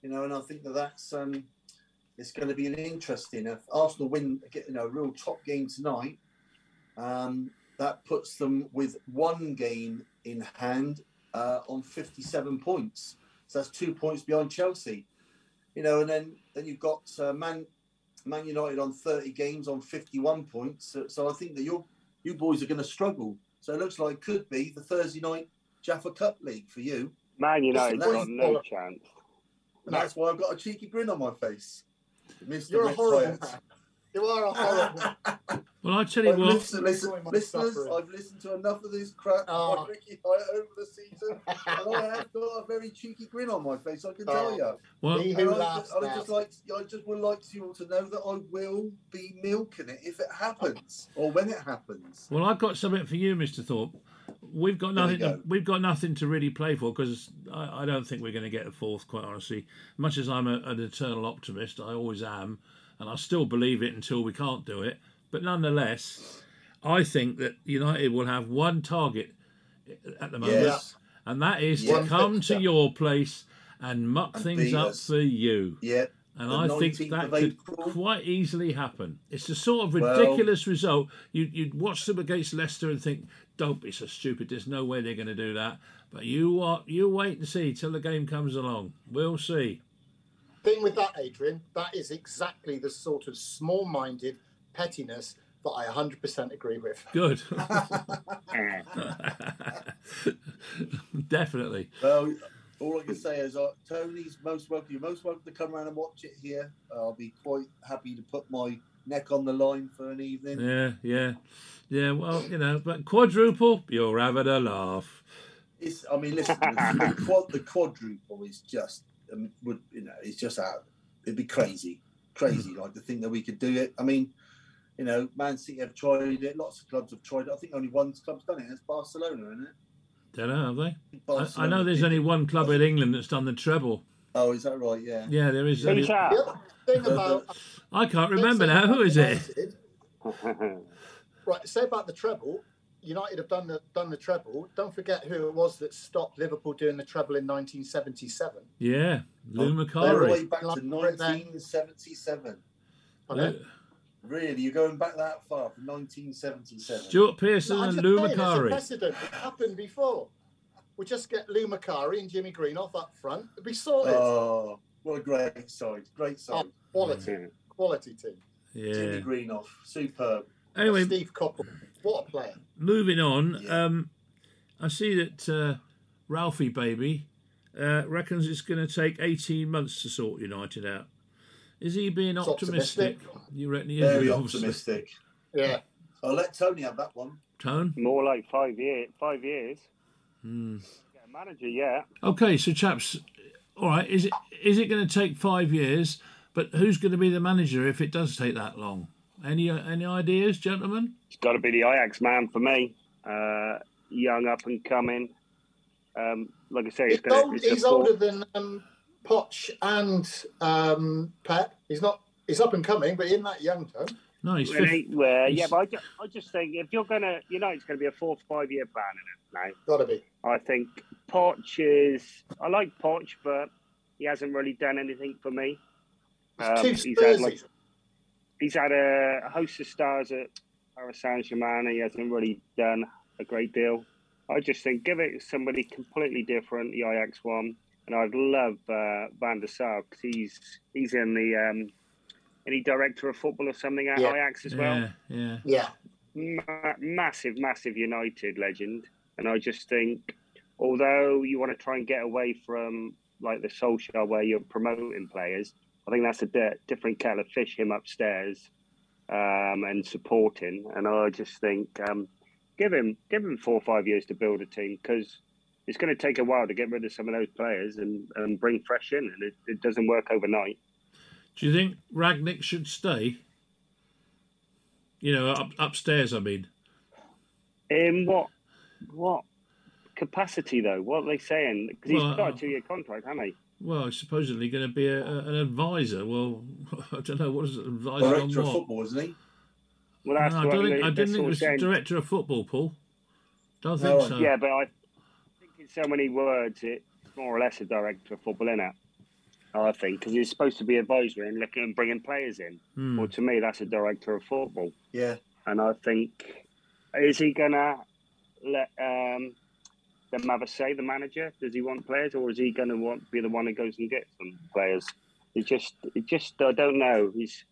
Speaker 3: You know, and I think that that's um, it's going to be an interesting. If Arsenal win, you know, a real top game tonight, um, that puts them with one game in hand uh, on 57 points. So that's two points behind Chelsea. You know, and then then you've got uh, Man Man United on 30 games on 51 points. So, so I think that you you boys are going to struggle. So it looks like it could be the Thursday night Jaffa Cup League for you.
Speaker 2: Man United got
Speaker 3: that's-
Speaker 2: no chance.
Speaker 3: And that's why I've got a cheeky grin on my face. Mr.
Speaker 4: You're a horrible man. You are a horrible.
Speaker 1: Well, I tell you
Speaker 3: I've
Speaker 1: what.
Speaker 3: listened, listen,
Speaker 4: Enjoy
Speaker 3: listeners,
Speaker 4: suffering.
Speaker 3: I've listened to enough of this crap ah.
Speaker 4: Oh.
Speaker 3: by Ricky Hyatt over the season, and I have got a very cheeky grin on my face. I can tell ah.
Speaker 4: Oh.
Speaker 3: you.
Speaker 1: Well,
Speaker 4: He who
Speaker 3: I,
Speaker 4: laughs
Speaker 3: just, I just
Speaker 4: now.
Speaker 3: like, I just would like you all to know that I will be milking it if it happens or when it happens.
Speaker 1: Well, I've got something for you, Mister Thorpe. We've got
Speaker 3: There we
Speaker 1: nothing. To, we've got nothing to really play for because I, I don't think we're going to get a fourth. Quite honestly, much as I'm a, an eternal optimist, I always am, and I still believe it until we can't do it. But nonetheless, I think that United will have one target at the moment,
Speaker 3: Yes.
Speaker 1: and that is
Speaker 3: Yeah.
Speaker 1: to come to your place and muck
Speaker 3: And
Speaker 1: things up
Speaker 3: us.
Speaker 1: for you.
Speaker 3: Yeah.
Speaker 1: And I think that could quite easily happen. It's the sort of
Speaker 3: Well-
Speaker 1: ridiculous result. You, you'd watch them against Leicester and think, don't be so stupid. There's no way they're going to do that. But you what? You wait and see till the game comes along. We'll see.
Speaker 4: Thing with that, Adrian, that is exactly the sort of small-minded pettiness that I 100% agree with.
Speaker 1: Good. Definitely.
Speaker 3: Well, all I can say is uh, Tony's most welcome. You're most welcome to come around and watch it here. I'll be quite happy to put my neck on the line for an evening.
Speaker 1: Yeah, yeah. Yeah, well, you know, but quadruple, you're having a laugh.
Speaker 3: It's, I mean, listen, the, the, quad, the quadruple is just, Um, would you know, it's just out. It'd be crazy, crazy. Hmm. Like to think that we could do it. I mean, you know, Man City have tried it. Lots of clubs have tried it. I think only one club's done it. It's Barcelona, isn't it?
Speaker 1: Don't know, have they? I, I know there's only one club in England that's done the treble.
Speaker 3: Oh, is that right? Yeah.
Speaker 1: Yeah, there is.
Speaker 2: Who's
Speaker 1: Only.
Speaker 4: The thing about
Speaker 1: I can't remember now. Who is it?
Speaker 4: Right, say about the treble. United have done the done the treble. Don't forget who it was that stopped Liverpool doing the treble in 1977.
Speaker 1: Yeah, Lou oh,
Speaker 3: They're all the way back to 1977.
Speaker 4: Okay.
Speaker 3: Really, you're going back that far from 1977.
Speaker 1: Stuart Pearson
Speaker 4: No,
Speaker 1: and Lou
Speaker 4: saying, It's a precedent. It happened before. We just get Lou Macari and Jimmy Greenhoff up front. It'd be sorted.
Speaker 3: Oh, what a great side! Great
Speaker 4: Oh,
Speaker 3: side.
Speaker 4: quality, quality team.
Speaker 3: Jimmy Greenhoff, superb.
Speaker 1: Anyway,
Speaker 4: Steve Coppell, what a player.
Speaker 1: moving on.
Speaker 3: Yeah.
Speaker 1: Um, I see that uh, Ralphie baby uh, reckons it's going to take 18 months to sort United out. Is he being optimistic?
Speaker 4: optimistic.
Speaker 1: You reckon he is?
Speaker 3: Very optimistic.
Speaker 4: Yeah.
Speaker 3: I'll let Tony have that one.
Speaker 1: Tone.
Speaker 2: More like five years. Five years.
Speaker 1: Hmm.
Speaker 2: Get manager, yeah.
Speaker 1: Okay, so chaps, all right. Is it is it going to take five years? But who's going to be the manager if it does take that long? Any any ideas, gentlemen?
Speaker 2: It's got to be the Ajax man for me. Uh, young, up and coming. Um, like I say,
Speaker 4: He's,
Speaker 2: it's going
Speaker 4: old,
Speaker 2: to.
Speaker 4: he's older than um, Poch and um, Pep. He's not. He's up and coming, but in that young term.
Speaker 1: No, he's
Speaker 2: Well,
Speaker 1: 50.
Speaker 2: well,
Speaker 1: he's-
Speaker 2: yeah, but I just, I just think if you're going to, you know, it's going to be a four, five year ban in it now.
Speaker 4: Got to be.
Speaker 2: I think Poch is. I like Poch, but he hasn't really done anything for me.
Speaker 4: He's
Speaker 2: Um,
Speaker 4: too
Speaker 2: he's had like he's had a, a host of stars at Paris Saint Germain. He hasn't really done a great deal. I just think give it somebody completely different, the Ajax one. And I'd love uh, Van der Sar because he's he's in the um, any director of football or something at
Speaker 4: Yeah.
Speaker 2: Ajax as well
Speaker 1: Yeah, yeah.
Speaker 4: Yeah.
Speaker 2: ma- massive, massive United legend, and I just think, although you want to try and get away from like the social where you're promoting players, I think that's a di- different kettle of fish. Him upstairs um, and supporting, and I just think um, give him give him four or five years to build a team because it's going to take a while to get rid of some of those players and, and bring fresh in, and it, it doesn't work overnight.
Speaker 1: Do you think Rangnick should stay? You know, up, upstairs. I mean,
Speaker 2: In what what capacity though? What are they saying? Because he's
Speaker 1: Well,
Speaker 2: got a two year contract, hasn't he?
Speaker 1: Well, he's supposedly going to be a, a, an advisor. Well, I don't know what is it, advisor on
Speaker 3: Director of football, isn't he?
Speaker 2: Well, that's
Speaker 1: No, I don't
Speaker 2: they-
Speaker 1: think I didn't think
Speaker 2: sort
Speaker 1: it was
Speaker 2: saying.
Speaker 1: director of football, Paul. Don't
Speaker 3: No,
Speaker 1: think so.
Speaker 2: Yeah, but I think in so many words, it's more or less a director of football, in it. I think because he's supposed to be advisory and looking and bringing players in.
Speaker 1: Hmm.
Speaker 2: Well, to me, that's a director of football,
Speaker 3: Yeah.
Speaker 2: and I think is he gonna let um, them have a say, the manager? Does he want players, or is he gonna want be the one who goes and gets them players? It just, it just, I don't know. He's,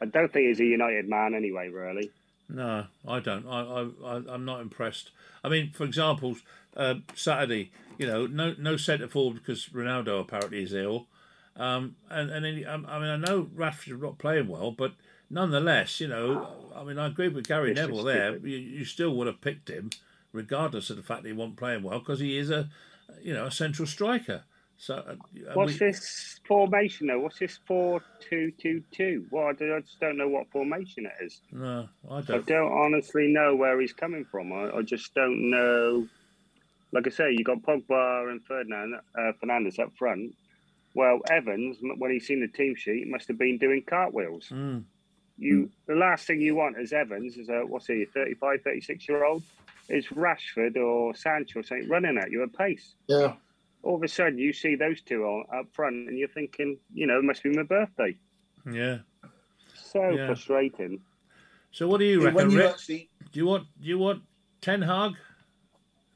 Speaker 2: I don't think he's a United man anyway, really.
Speaker 1: No, I don't. I, I, I'm not impressed. I mean, for example, uh, Saturday, you know, no no centre forward because Ronaldo apparently is ill, um, and and then, um, I mean, I know Rashford's not playing well, but nonetheless, you know, I mean, I agree with Gary Neville there. You, you still would have picked him, regardless of the fact that he wasn't playing well, because he is a, you know, a central striker. So, uh,
Speaker 2: What's
Speaker 1: we-
Speaker 2: this formation though? What's this four two two two? Well, I don't- I just don't know what formation it is.
Speaker 1: No, I don't.
Speaker 2: I
Speaker 1: don't
Speaker 2: honestly know where he's coming from. I, I just don't know. Like I say, you got Pogba and Ferdinand, uh, Fernandes up front. Well, Evans, when he's seen the team sheet, must have been doing cartwheels.
Speaker 1: Mm,
Speaker 2: You, the last thing you want as Evans is a what's he, 35, 36 year old, is Rashford or Sancho or something running at you at pace.
Speaker 4: Yeah.
Speaker 2: All of a sudden, you see those two on, up front, and you're thinking, you know, it must be my birthday.
Speaker 1: yeah.
Speaker 2: So
Speaker 1: Yeah.
Speaker 2: frustrating.
Speaker 1: So, what do you
Speaker 3: Yeah,
Speaker 1: reckon,
Speaker 3: when you
Speaker 1: Rick?
Speaker 3: actually,
Speaker 1: Do you want do you want Ten Hag?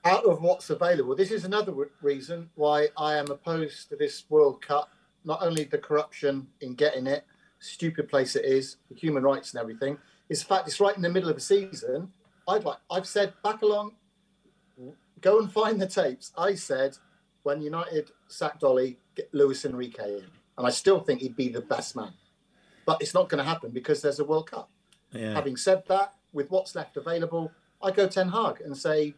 Speaker 4: out of what's available. This is another reason why I am opposed to this World Cup. Not only the corruption in getting it, stupid place it is, the human rights and everything, is the fact it's right in the middle of the season. I'd like I've said back along, go and find the tapes. I said when United sacked Dolly, get Luis Enrique in, and I still think he'd be the best man. But it's not going to happen because there's a World Cup.
Speaker 1: Yeah.
Speaker 4: Having said that, with what's left available, I go Ten Hag and say,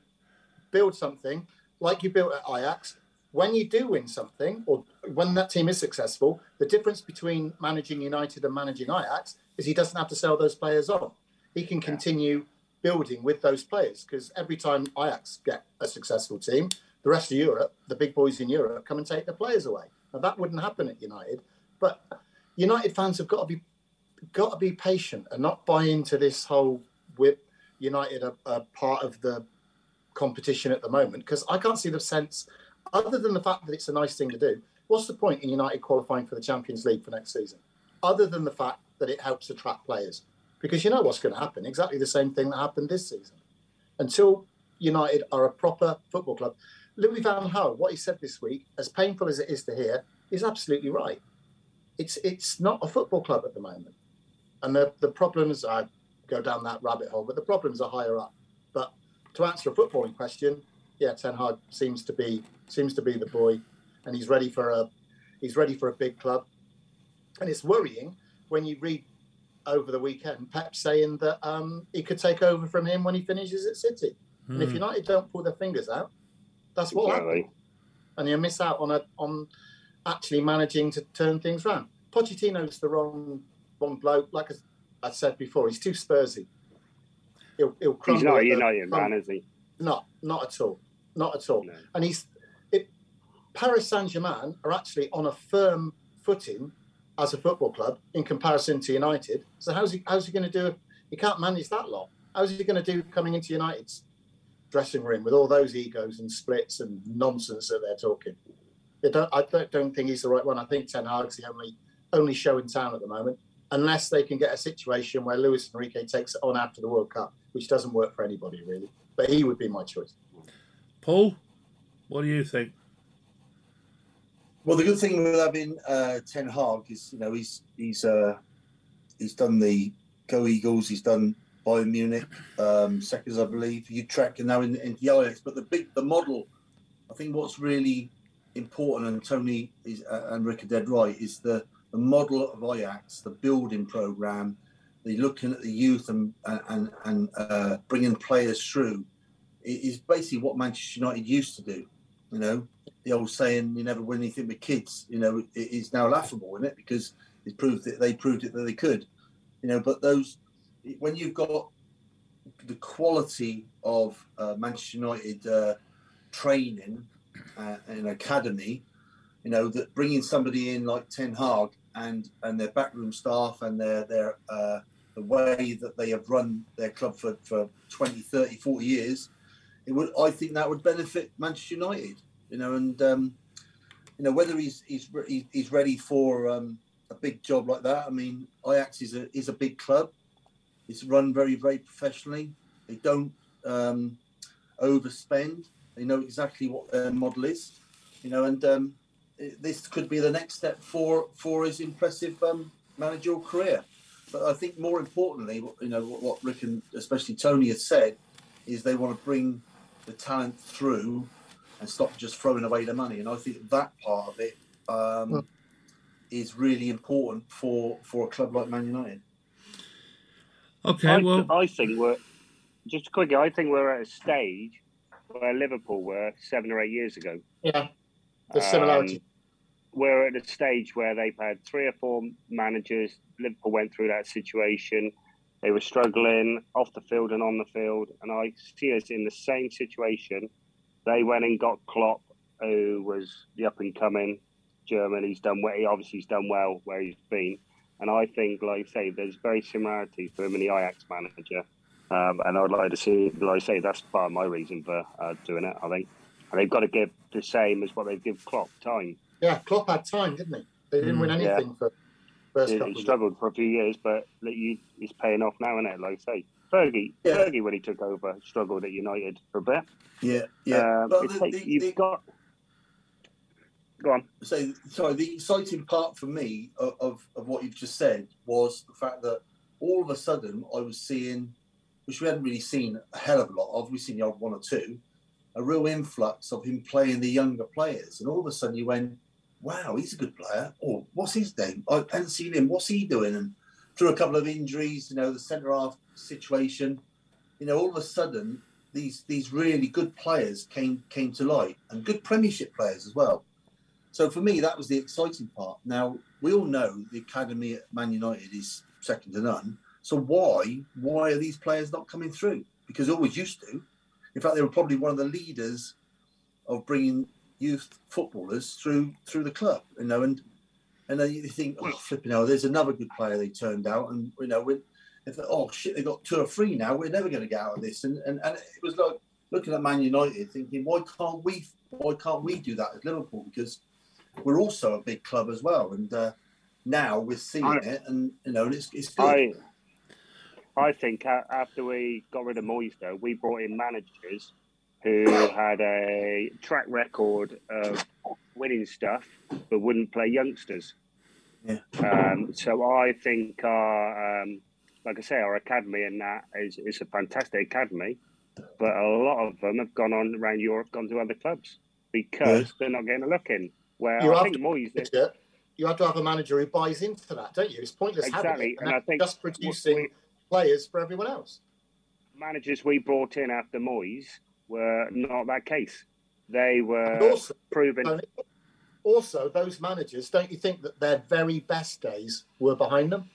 Speaker 4: build something like you built at Ajax. When you do win something, or when that team is successful, the difference between managing United and managing Ajax is he doesn't have to sell those players on. He can continue building with those players. Because every time Ajax get a successful team, the rest of Europe, the big boys in Europe, come and take the players away. Now that wouldn't happen at United, but United fans have got to be got to be patient and not buy into this whole whip United are, are part of the competition at the moment because I can't see the sense, other than the fact that it's a nice thing to do. What's the point in United qualifying for the Champions League for next season, other than the fact that it helps attract players? Because you know what's going to happen. Exactly the same thing that happened this season. Until United are a proper football club, Louis Van Gaal, what he said this week, as painful as it is to hear, is absolutely right. It's it's not a football club at the moment, and the the problems I go down that rabbit hole, but the problems are higher up. But to answer a footballing question, yeah, Ten Hag seems to be seems to be the boy, and he's ready for a he's ready for a big club, and it's worrying when you read over the weekend Pep saying that um, he could take over from him when he finishes at City, mm. and if United don't pull their fingers out, that's what exactly. happens, and you miss out on a on actually managing to turn things around. Pochettino's the wrong wrong bloke. Like I said before, he's too Spursy. He'll, he'll
Speaker 2: He's not a United man, is he?
Speaker 4: Not, not at all, not at all. No. And he's it, Paris Saint Germain are actually on a firm footing as a football club in comparison to United. So how's he how's he going to do? He can't manage that lot. How's he going to do coming into United's dressing room with all those egos and splits and nonsense that they're talking? Don't, I don't, don't think he's the right one. I think Ten Hag's the only only show in town at the moment unless they can get a situation where Luis Enrique takes it on after the World Cup, which doesn't work for anybody really. But he would be my choice.
Speaker 1: Paul, what do you think?
Speaker 3: Well, the good thing with having uh, Ten Hag is, you know, he's he's uh, he's done the Go Eagles, he's done Bayern Munich, um, seconds, I believe, Utrecht, and now in, in the Ajax. But the big the model, I think, what's really important, and Tony is, uh, and Rick are dead right, is the the model of Ajax, the building program, the looking at the youth and and and uh, bringing players through, is basically what Manchester United used to do. You know, the old saying, "You never win anything with kids." You know, it is now laughable, isn't it? Because it proved that they proved it that they could. You know, but those when you've got the quality of uh, Manchester United uh, training uh, and academy, you know, that bringing somebody in like Ten Hag and and their backroom staff and their their uh, the way that they have run their club for, for 20 30 40 years it would i think that would benefit manchester united you know and um, you know whether he's he's he's ready for um, a big job like that i mean ajax is a is a big club. It's run very very professionally. They don't um, overspend. They know exactly what their model is you know and um, this could be the next step for for his impressive um, managerial career. But I think more importantly, you know, what, what Rick and especially Tony has said is they want to bring the talent through and stop just throwing away the money. And I think that part of it um, well, is really important for for a club like Man United.
Speaker 1: Okay,
Speaker 2: I,
Speaker 1: well,
Speaker 2: I think we're just quickly. I think we're at a stage where Liverpool were seven or eight years ago.
Speaker 4: Yeah, the similarity. Um,
Speaker 2: we're at a stage where they've had three or four managers. Liverpool went through that situation. They were struggling off the field and on the field, and I see us in the same situation. They went and got Klopp, who was the up and coming German. He's done well. He obviously he's done well where he's been, and I think, like I say, there's very similarities for him and the Ajax manager. Um, and I'd like to see, like I say, that's part of my reason for uh, doing it. I think, and they've got to give the same as what they give Klopp time.
Speaker 4: Yeah, Klopp had time, didn't he? They didn't mm, win anything yeah. for first
Speaker 2: he, he struggled for a few years, but he's paying off now, isn't it? Like I say, Fergie, yeah. Fergie when he took over struggled at United for a bit.
Speaker 3: Yeah, yeah. Uh,
Speaker 2: the, the, you've the, got. Go on.
Speaker 3: So, sorry. The exciting part for me of, of, of what you've just said was the fact that all of a sudden I was seeing, which we hadn't really seen a hell of a lot of. We've seen the odd one or two, a real influx of him playing the younger players, and all of a sudden you went, wow, he's a good player. Or what's his name? I haven't seen him. What's he doing? And through a couple of injuries, you know, the centre half situation, you know, all of a sudden these these really good players came came to light and good Premiership players as well. So for me, that was the exciting part. Now we all know the academy at Man United is second to none, So why why are these players not coming through? Because they always used to. In fact, they were probably one of the leaders of bringing youth footballers through through the club. You know, and and then you think, oh, flipping hell, there's another good player they turned out, and you know, if oh shit, they got two or three now, we're never going to get out of this. And, and and it was like looking at Man United, thinking, why can't we why can't we do that as Liverpool? Because we're also a big club as well, and uh, now we're seeing I, it, and you know, and it's it's good.
Speaker 2: I, I think after we got rid of Moyes, though, we brought in managers who had a track record of winning stuff but wouldn't play youngsters.
Speaker 3: Yeah.
Speaker 2: Um, so I think our, um, like I say, our academy and that is, is a fantastic academy, but a lot of them have gone on around Europe, gone to other clubs because yeah. they're not getting a look in. Where you I think Moyes.
Speaker 4: Did, you have to have a manager who buys into that, don't you? It's pointless exactly. having it, and, and I think just producing we, players for everyone else.
Speaker 2: Managers we brought in after Moyes were not that case. They were also, proven.
Speaker 4: Also, those managers, don't you think that their very best days were behind them?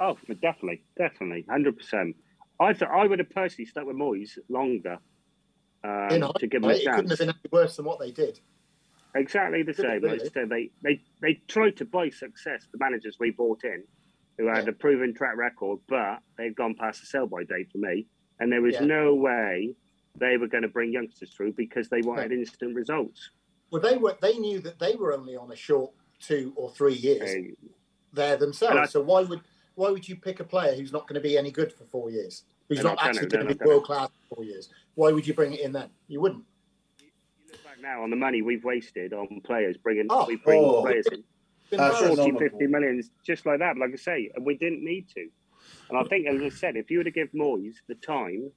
Speaker 2: Oh, definitely, definitely, hundred percent. I thought I would have personally stuck with Moyes longer um, to give them a chance. It
Speaker 4: couldn't have been any worse than what they did.
Speaker 2: Exactly the same. Really? They, they they tried to buy success. The managers we bought in, who had yeah. a proven track record, but they've gone past the sell by date for me. And there was yeah. no way they were going to bring youngsters through because they wanted yeah. instant results.
Speaker 4: Well, they were. They knew that they were only on a short two or three years hey. there themselves. I, so why would why would you pick a player who's not going to be any good for four years? Who's not, not actually going to be world class for four years? Why would you bring it in then? You wouldn't.
Speaker 2: You look back now on the money we've wasted on players bringing oh, we bring oh. players in. Uh, 40, 50 millions, just like that. Like I say, and we didn't need to. And I think, as I said, if you were to give Moyes the time,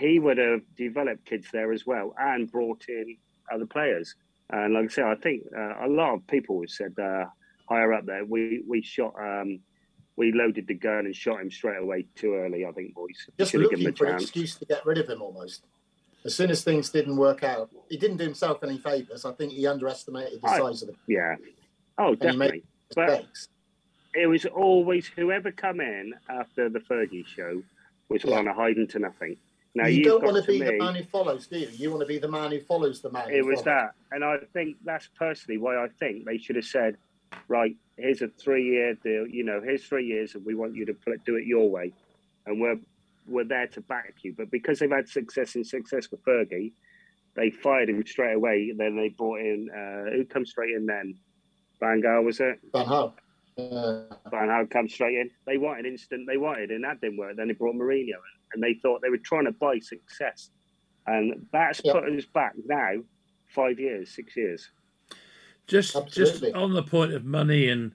Speaker 2: he would have developed kids there as well and brought in other players. And like I say, I think uh, a lot of people have said uh, higher up there, we we shot, um, we loaded the gun and shot him straight away too early. I think boys
Speaker 4: just looking for an excuse to get rid of him almost. As soon as things didn't work out, he didn't do himself any favors. I think he underestimated the I, size of the
Speaker 2: yeah. Oh, definitely. But it was always whoever come in after the Fergie show was yeah. kind of hiding to nothing.
Speaker 4: Now you don't want to be me, the man who follows, do you? You want to be the man who follows the man.
Speaker 2: It was
Speaker 4: follows.
Speaker 2: that, and I think that's personally why I think they should have said, right, here's a three-year deal. You know, here's three years, and we want you to do it your way, and we're we're there to back you. But because they've had success and success with Fergie, they fired him straight away. And then they brought in uh, who comes straight in then? Van Gaal was it?
Speaker 4: Van Gaal.
Speaker 2: Uh, Van Gaal comes straight in. They wanted instant. They wanted, and that didn't work. Then they brought Mourinho in and they thought they were trying to buy success. And that's put us back now five years, six years.
Speaker 1: Just Absolutely. just on the point of money and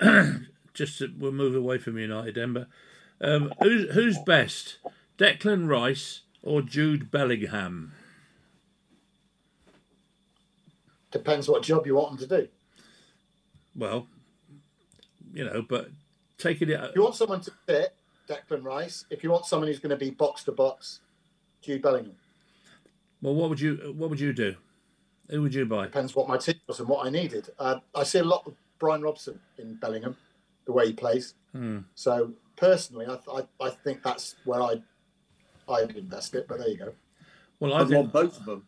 Speaker 1: just to, we'll move away from United, Ember. Um, who's who's best, Declan Rice or Jude Bellingham?
Speaker 4: Depends what job you want them to do.
Speaker 1: Well, you know, but taking it.
Speaker 4: You want someone to fit Declan Rice. If you want someone who's going to be box to box, Jude Bellingham.
Speaker 1: Well, what would you what would you do? Who would you buy?
Speaker 4: Depends what my team was and what I needed. Uh, I see a lot of Brian Robson in Bellingham, the way he plays.
Speaker 1: Hmm.
Speaker 4: So personally, I, I, I think that's where I I'd invest it. But there you go.
Speaker 3: Well, I want both of them.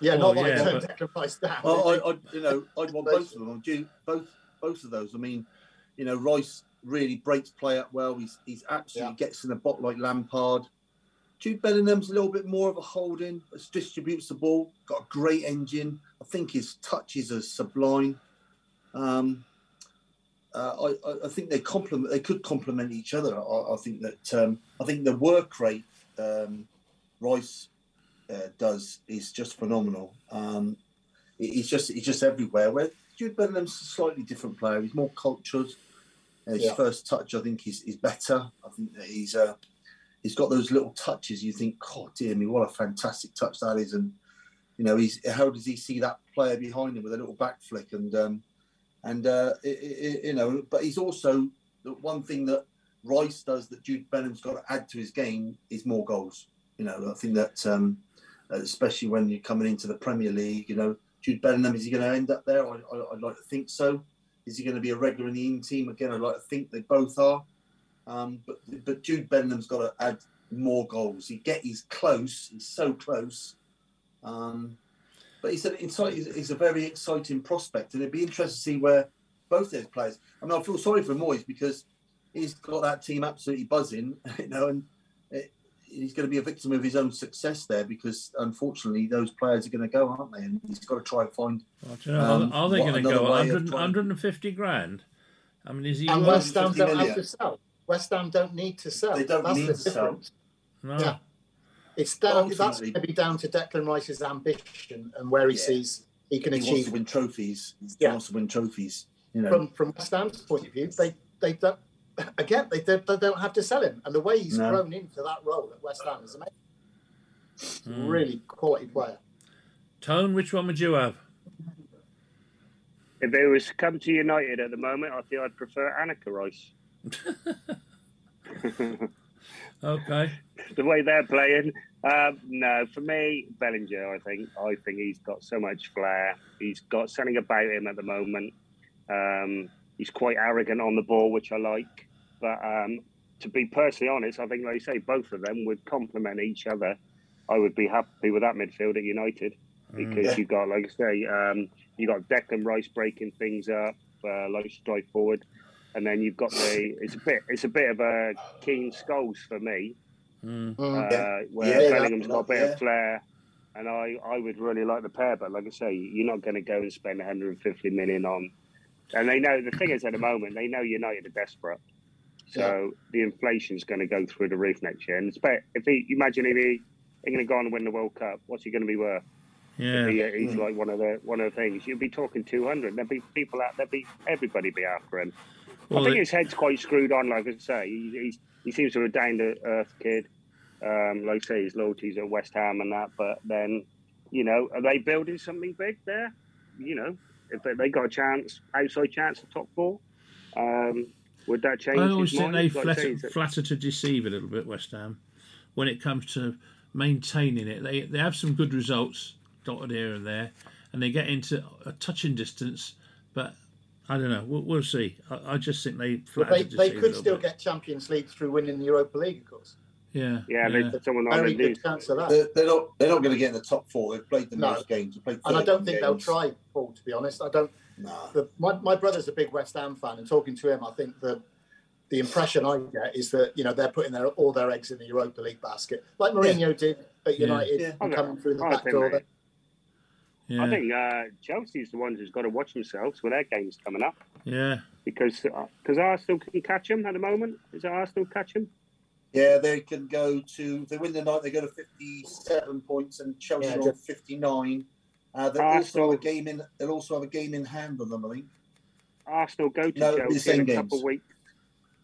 Speaker 4: Yeah, not like yeah, turn but... Declan Rice down.
Speaker 3: I, I, you know, I'd want both of them. Both both of those. I mean, you know, Rice really breaks play up well. He's he's actually yeah. gets in the box like Lampard. Jude Bellingham's a little bit more of a holding, distributes the ball, got a great engine. I think his touches are sublime. Um, uh, I, I, think they complement. They could complement each other. I, I think that um, I think the work rate um, Rice uh, does is just phenomenal. Um, he's just he's just everywhere. Where Jude Bellingham's a slightly different player. He's more cultured. His yeah. first touch, I think, is, is better. I think that he's uh, he's got those little touches. You think, God, dear me, what a fantastic touch that is! And you know, he's how does he see that player behind him with a little back flick and um, and uh, it, it, you know, but he's also the one thing that Rice does that Jude Bellingham's got to add to his game is more goals. You know, I think that um, especially when you're coming into the Premier League, you know, Jude Bellingham is he going to end up there? I, I, I'd like to think so. Is he going to be a regular in the in team again? I'd like to think they both are. Um, but but Jude Bellingham's got to add more goals. He get he's close. He's so close. Um, but he's an he's, he's a very exciting prospect, and it'd be interesting to see where both those players. I mean, I feel sorry for Moyes because he's got that team absolutely buzzing, you know, and he's going to be a victim of his own success there because unfortunately those players are going to go, aren't they? And he's got to try and find.
Speaker 1: Well, you know, um, are they going to go 100, 150 grand? I mean, is he?
Speaker 4: And West Ham don't million. have to sell. West Ham don't need to sell.
Speaker 3: They don't
Speaker 4: That's
Speaker 3: need
Speaker 4: the
Speaker 3: to sell.
Speaker 4: No. Yeah. It's down. that's going to be down to Declan Rice's ambition and where he yeah. sees he can
Speaker 3: he
Speaker 4: achieve.
Speaker 3: Wants to win trophies. He yeah. wants to win trophies. You know.
Speaker 4: From from West Ham's point of view, they they don't. Again, they, they, they don't have to sell him, and the way he's no. grown into that role at West Ham is amazing. Mm. Really quality player.
Speaker 1: Tone, which one would you have?
Speaker 2: If it was come to United at the moment, I think I'd prefer Anneka Rice.
Speaker 1: okay.
Speaker 2: the way they're playing, um, no, for me, Bellinger. I think I think he's got so much flair. He's got something about him at the moment. Um, he's quite arrogant on the ball, which I like. But um, to be personally honest, I think, like you say, both of them would complement each other. I would be happy with that midfield at United mm. because mm. you've got, like I say, um, you got Declan Rice breaking things up, uh, like strike forward, and then you've got the. It's a bit. It's a bit of a Keane Scholes for me
Speaker 1: Mm.
Speaker 2: Uh, where yeah, Bellingham's got a bit yeah. of flair, and I, I would really like the pair. But like I say, you're not going to go and spend 150 million on. And they know the thing is at the moment they know United are desperate, so yeah. the inflation's going to go through the roof next year. And if he imagine if he going to go on and win the World Cup, what's he going to be worth?
Speaker 1: Yeah,
Speaker 2: he, he's mm. like one of the one of the things. You'd be talking 200. There'd be people out. There'd be everybody be after him. Well, I think it, his head's quite screwed on. Like I say, he, he's he seems to be a down to earth kid. Um, like I say, his loyalties at West Ham and that. But then, you know, are they building something big there? You know, if they, they got a chance, outside chance of top four, um, would that change?
Speaker 1: I always think they flatter, flatter to deceive a little bit, West Ham, when it comes to maintaining it. They they have some good results dotted here and there, and they get into a touching distance, but I don't know. We'll, we'll see. I, I, just think they
Speaker 4: they, they could still bit. get Champions League through winning the Europa League, of course.
Speaker 1: Yeah,
Speaker 2: yeah.
Speaker 1: yeah.
Speaker 2: They someone on
Speaker 4: Very good chance of that.
Speaker 3: They're, they're, not. They're not going to get in the top four. They've played the no. most games.
Speaker 4: and I don't think games. they'll try. Paul, to be honest, I don't.
Speaker 3: Nah.
Speaker 4: The, my my brother's a big West Ham fan, and talking to him, I think the the impression I get is that you know they're putting their all their eggs in the Europa League basket, like Mourinho yeah. did at United, yeah. and coming through the I back door.
Speaker 2: Yeah. I think uh, Chelsea's the ones who's got to watch themselves with their games coming up.
Speaker 1: Yeah.
Speaker 2: Because because uh, Arsenal can catch them at the moment. Is it Arsenal catch them?
Speaker 3: Yeah, they can go to. They win the night. They go to fifty-seven points, and Chelsea yeah, on fifty-nine. Uh, they'll Arsenal, also have a game in. They'll also have a game in hand on them. I think.
Speaker 2: Arsenal go to no, Chelsea in a games. couple of weeks.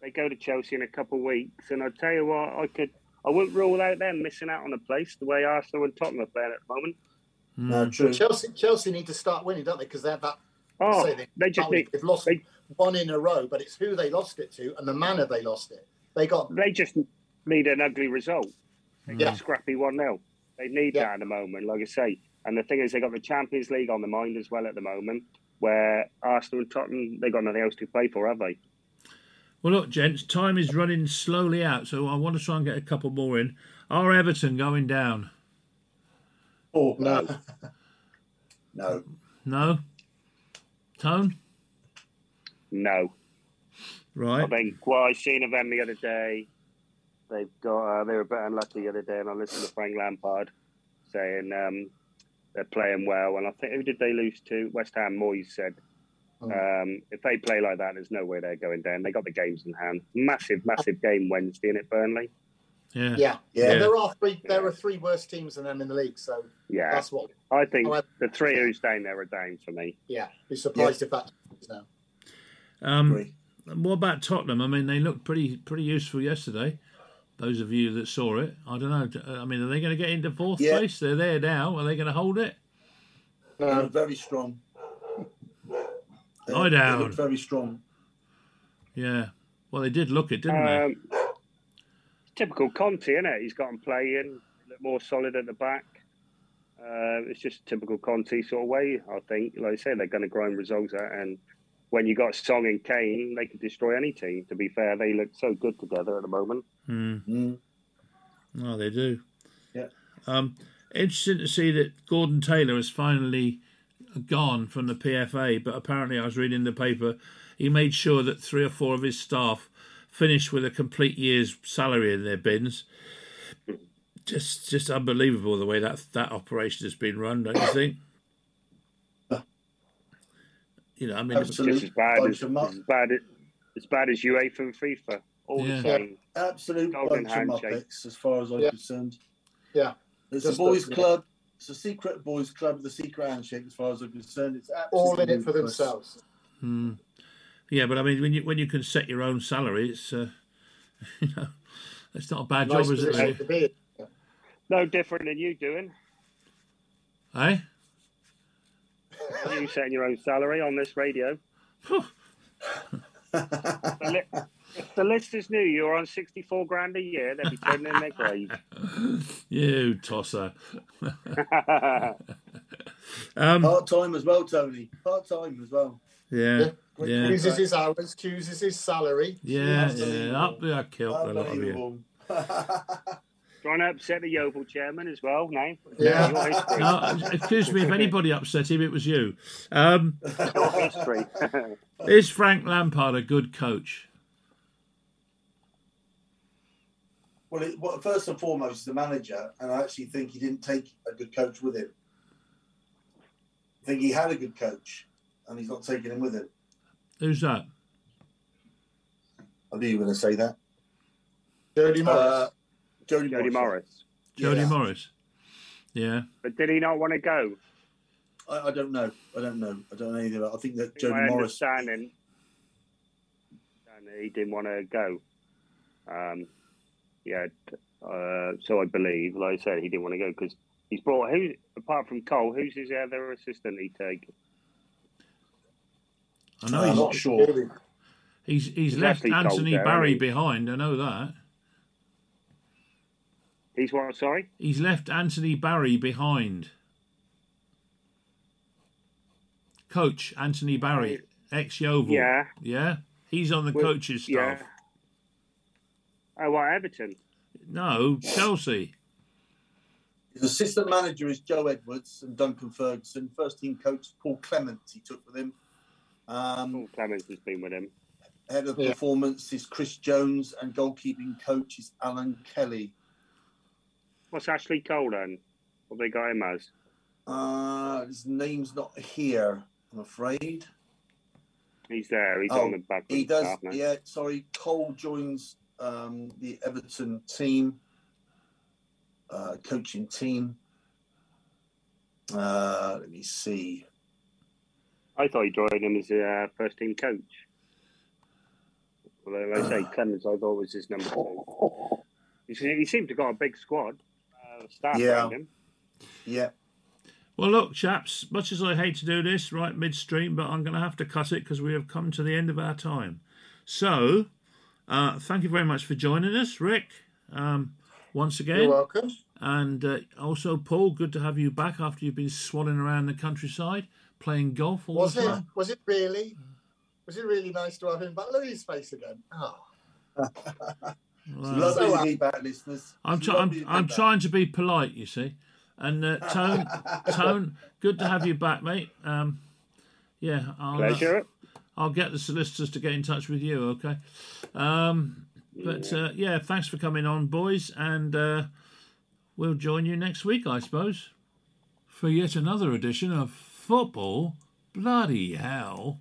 Speaker 2: They go to Chelsea in a couple of weeks, and I tell you what, I could. I wouldn't rule out them missing out on a place the way Arsenal and Tottenham are playing at the moment.
Speaker 3: Mm. No, true.
Speaker 4: Chelsea, Chelsea need to start winning, don't they? Because they're that.
Speaker 2: Oh, they, they just need,
Speaker 4: they've lost they, one in a row, but it's who they lost it to and the manner they lost it. They got.
Speaker 2: They just need an ugly result. Yeah. scrappy one 0 They need yeah. that at the moment, like I say. And the thing is, they got the Champions League on the mind as well at the moment, where Arsenal and Tottenham they got nothing else to play for, have they?
Speaker 1: Well, look, gents, time is running slowly out, so I want to try and get a couple more in. Are Everton going down?
Speaker 3: Oh no, no,
Speaker 1: no. Tone?
Speaker 2: No.
Speaker 1: Right.
Speaker 2: I think what I seen of them the other day, they've got uh, they were a bit unlucky the other day, and I listened to Frank Lampard saying um, they're playing well, and I think who did they lose to? West Ham. Moyes said. Oh. Um, if they play like that, there's no way they're going down. They got the games in hand. Massive, massive game Wednesday in it, Burnley.
Speaker 1: Yeah.
Speaker 4: yeah, yeah. There are three. There are three worse teams than them in the league. So
Speaker 2: yeah,
Speaker 4: that's what
Speaker 2: I think. the three who's down there are down for me.
Speaker 4: Yeah, be surprised yeah. if that's now.
Speaker 1: Um, what about Tottenham? I mean, they looked pretty pretty useful yesterday. Those of you that saw it, I don't know. I mean, are they going to get into fourth yeah. place? They're there now. Are they going to hold it?
Speaker 3: No, very strong.
Speaker 1: Lie down.
Speaker 3: very strong.
Speaker 1: Yeah. Well, they did look it, didn't um, they?
Speaker 2: typical Conte, isn't it? He's got him playing, look more solid at the back. Uh, it's just typical Conte sort of way, I think. Like I say, they're going to grind results out, and when you got Son and Kane, they could destroy any team. To be fair, they look so good together at the moment.
Speaker 1: Mm.
Speaker 3: Mm.
Speaker 1: Oh, they do.
Speaker 3: Yeah.
Speaker 1: Um, interesting to see that Gordon Taylor has finally gone from the PFA, but apparently I was reading the paper, he made sure that three or four of his staff finished with a complete year's salary in their bins. Just, just unbelievable the way that that operation has been run, don't you think? You know, I mean,
Speaker 3: Absolutely.
Speaker 2: Just as bad
Speaker 3: Bunch
Speaker 2: as,
Speaker 3: of mu-
Speaker 2: as bad as, as bad as UEFA and FIFA. All
Speaker 1: Yeah.
Speaker 2: the same.
Speaker 3: Absolute
Speaker 2: Golden
Speaker 3: bunch
Speaker 2: handshake.
Speaker 3: of muppets, as far as I'm
Speaker 4: Yeah.
Speaker 3: concerned.
Speaker 4: Yeah.
Speaker 3: It's
Speaker 4: Just
Speaker 3: a boys'
Speaker 4: the-
Speaker 3: club. It's a secret boys' club. The secret handshake, as far as I'm concerned. It's
Speaker 4: All in it for
Speaker 3: ludicrous.
Speaker 4: themselves.
Speaker 1: Hmm. Yeah, but I mean, when you when you can set your own salary, it's uh, you know, it's not a bad
Speaker 4: Nice
Speaker 1: job, is it?
Speaker 4: position
Speaker 1: Really?
Speaker 4: to be.
Speaker 2: No different than you doing.
Speaker 1: Eh?
Speaker 2: You setting your own salary on this radio. The li- if the listeners knew you were on 64 grand a year, they'd be turning in their grave.
Speaker 1: you tosser. Um,
Speaker 3: Part time as well, Tony. Part time as well.
Speaker 1: yeah,
Speaker 3: Great
Speaker 1: yeah,
Speaker 3: contract.
Speaker 4: Chooses his hours, chooses his salary.
Speaker 1: yeah,
Speaker 3: Unbelievable.
Speaker 1: yeah. Up there, kilt a lot of you.
Speaker 3: Unbelievable.
Speaker 2: Trying to upset the Yeovil chairman as well now.
Speaker 4: Yeah.
Speaker 2: Your.
Speaker 1: No, excuse me, if anybody upset him, it was you. Um,
Speaker 2: Your history.
Speaker 1: is Frank Lampard a good coach?
Speaker 3: well, it, well, first and foremost, the manager, and I actually think he didn't take a good coach with him. I think he had a good coach, and he's not taking him with him.
Speaker 1: Who's that?
Speaker 3: I knew you were going to say that.
Speaker 4: Jody Morris.
Speaker 3: Uh, Jody,
Speaker 2: Jody Morris.
Speaker 1: Jody
Speaker 3: Yeah.
Speaker 1: Morris. Yeah.
Speaker 2: But did he not want to go?
Speaker 3: I, I don't know. I don't know. I don't know anything about. I think that Jody
Speaker 2: My
Speaker 3: Morris.
Speaker 2: understanding, and he didn't want to go. Um, yeah, uh, so I believe, like I said, he didn't want to go because he's brought who apart from Cole, who's his other assistant he take?
Speaker 1: I know
Speaker 3: I'm
Speaker 1: he's,
Speaker 3: not sure.
Speaker 1: He's, he's
Speaker 2: He's
Speaker 1: left Anthony Barry
Speaker 2: hasn't
Speaker 1: behind. I know that.
Speaker 2: He's what? Sorry,
Speaker 1: He's left Anthony Barry behind. Coach Anthony Barry, ex Yeovil.
Speaker 2: yeah,
Speaker 1: Yeah? He's on the
Speaker 2: Well,
Speaker 1: coach's
Speaker 2: yeah.
Speaker 1: staff.
Speaker 2: Oh, what Everton?
Speaker 1: No, Chelsea.
Speaker 3: His assistant manager is Joe Edwards and Duncan Ferguson. First team coach Paul Clement he took with him. Um,
Speaker 2: Paul Clemens has been with him.
Speaker 3: head of
Speaker 4: Yeah.
Speaker 3: performance is Chris Jones, and goalkeeping coach is Alan Kelly.
Speaker 2: What's Ashley Cole then? What they got him as?
Speaker 3: Uh, his name's not here, I'm afraid.
Speaker 2: He's there. He's
Speaker 3: Oh,
Speaker 2: on the back.
Speaker 3: He does,
Speaker 2: now.
Speaker 3: yeah. Sorry, Cole joins um, the Everton team, uh, coaching team. Uh, let me see.
Speaker 2: I thought he joined him as a uh, first team coach. Well, like I say, Clemens, I thought was his number two. He seemed to got a big squad, staff
Speaker 3: Yeah.
Speaker 2: around him.
Speaker 3: Yeah,
Speaker 1: Well, look, chaps, much as I hate to do this right midstream, but I'm going to have to cut it because we have come to the end of our time. So, uh, thank you very much for joining us, Rick, um, once again.
Speaker 4: You're welcome.
Speaker 1: And uh, also, Paul, good to have you back after you've been swelling around the countryside playing golf all
Speaker 4: Was
Speaker 1: the
Speaker 4: it? Was it really? Was it really nice to have him back? Look at his face again. Oh,
Speaker 3: it's
Speaker 1: Well,
Speaker 3: lovely
Speaker 4: So,
Speaker 3: to
Speaker 4: uh,
Speaker 3: be back, listeners.
Speaker 1: I'm, try- I'm,
Speaker 3: to
Speaker 1: I'm
Speaker 3: back.
Speaker 1: trying to be polite, you see. And uh, Tone, Tone, good to have you back, mate. Um, yeah, I'll, uh, I'll get the solicitors to get in touch with you, okay? Um, but uh, yeah, thanks for coming on, boys, and uh, we'll join you next week, I suppose, for yet another edition of Football Bloody Hell.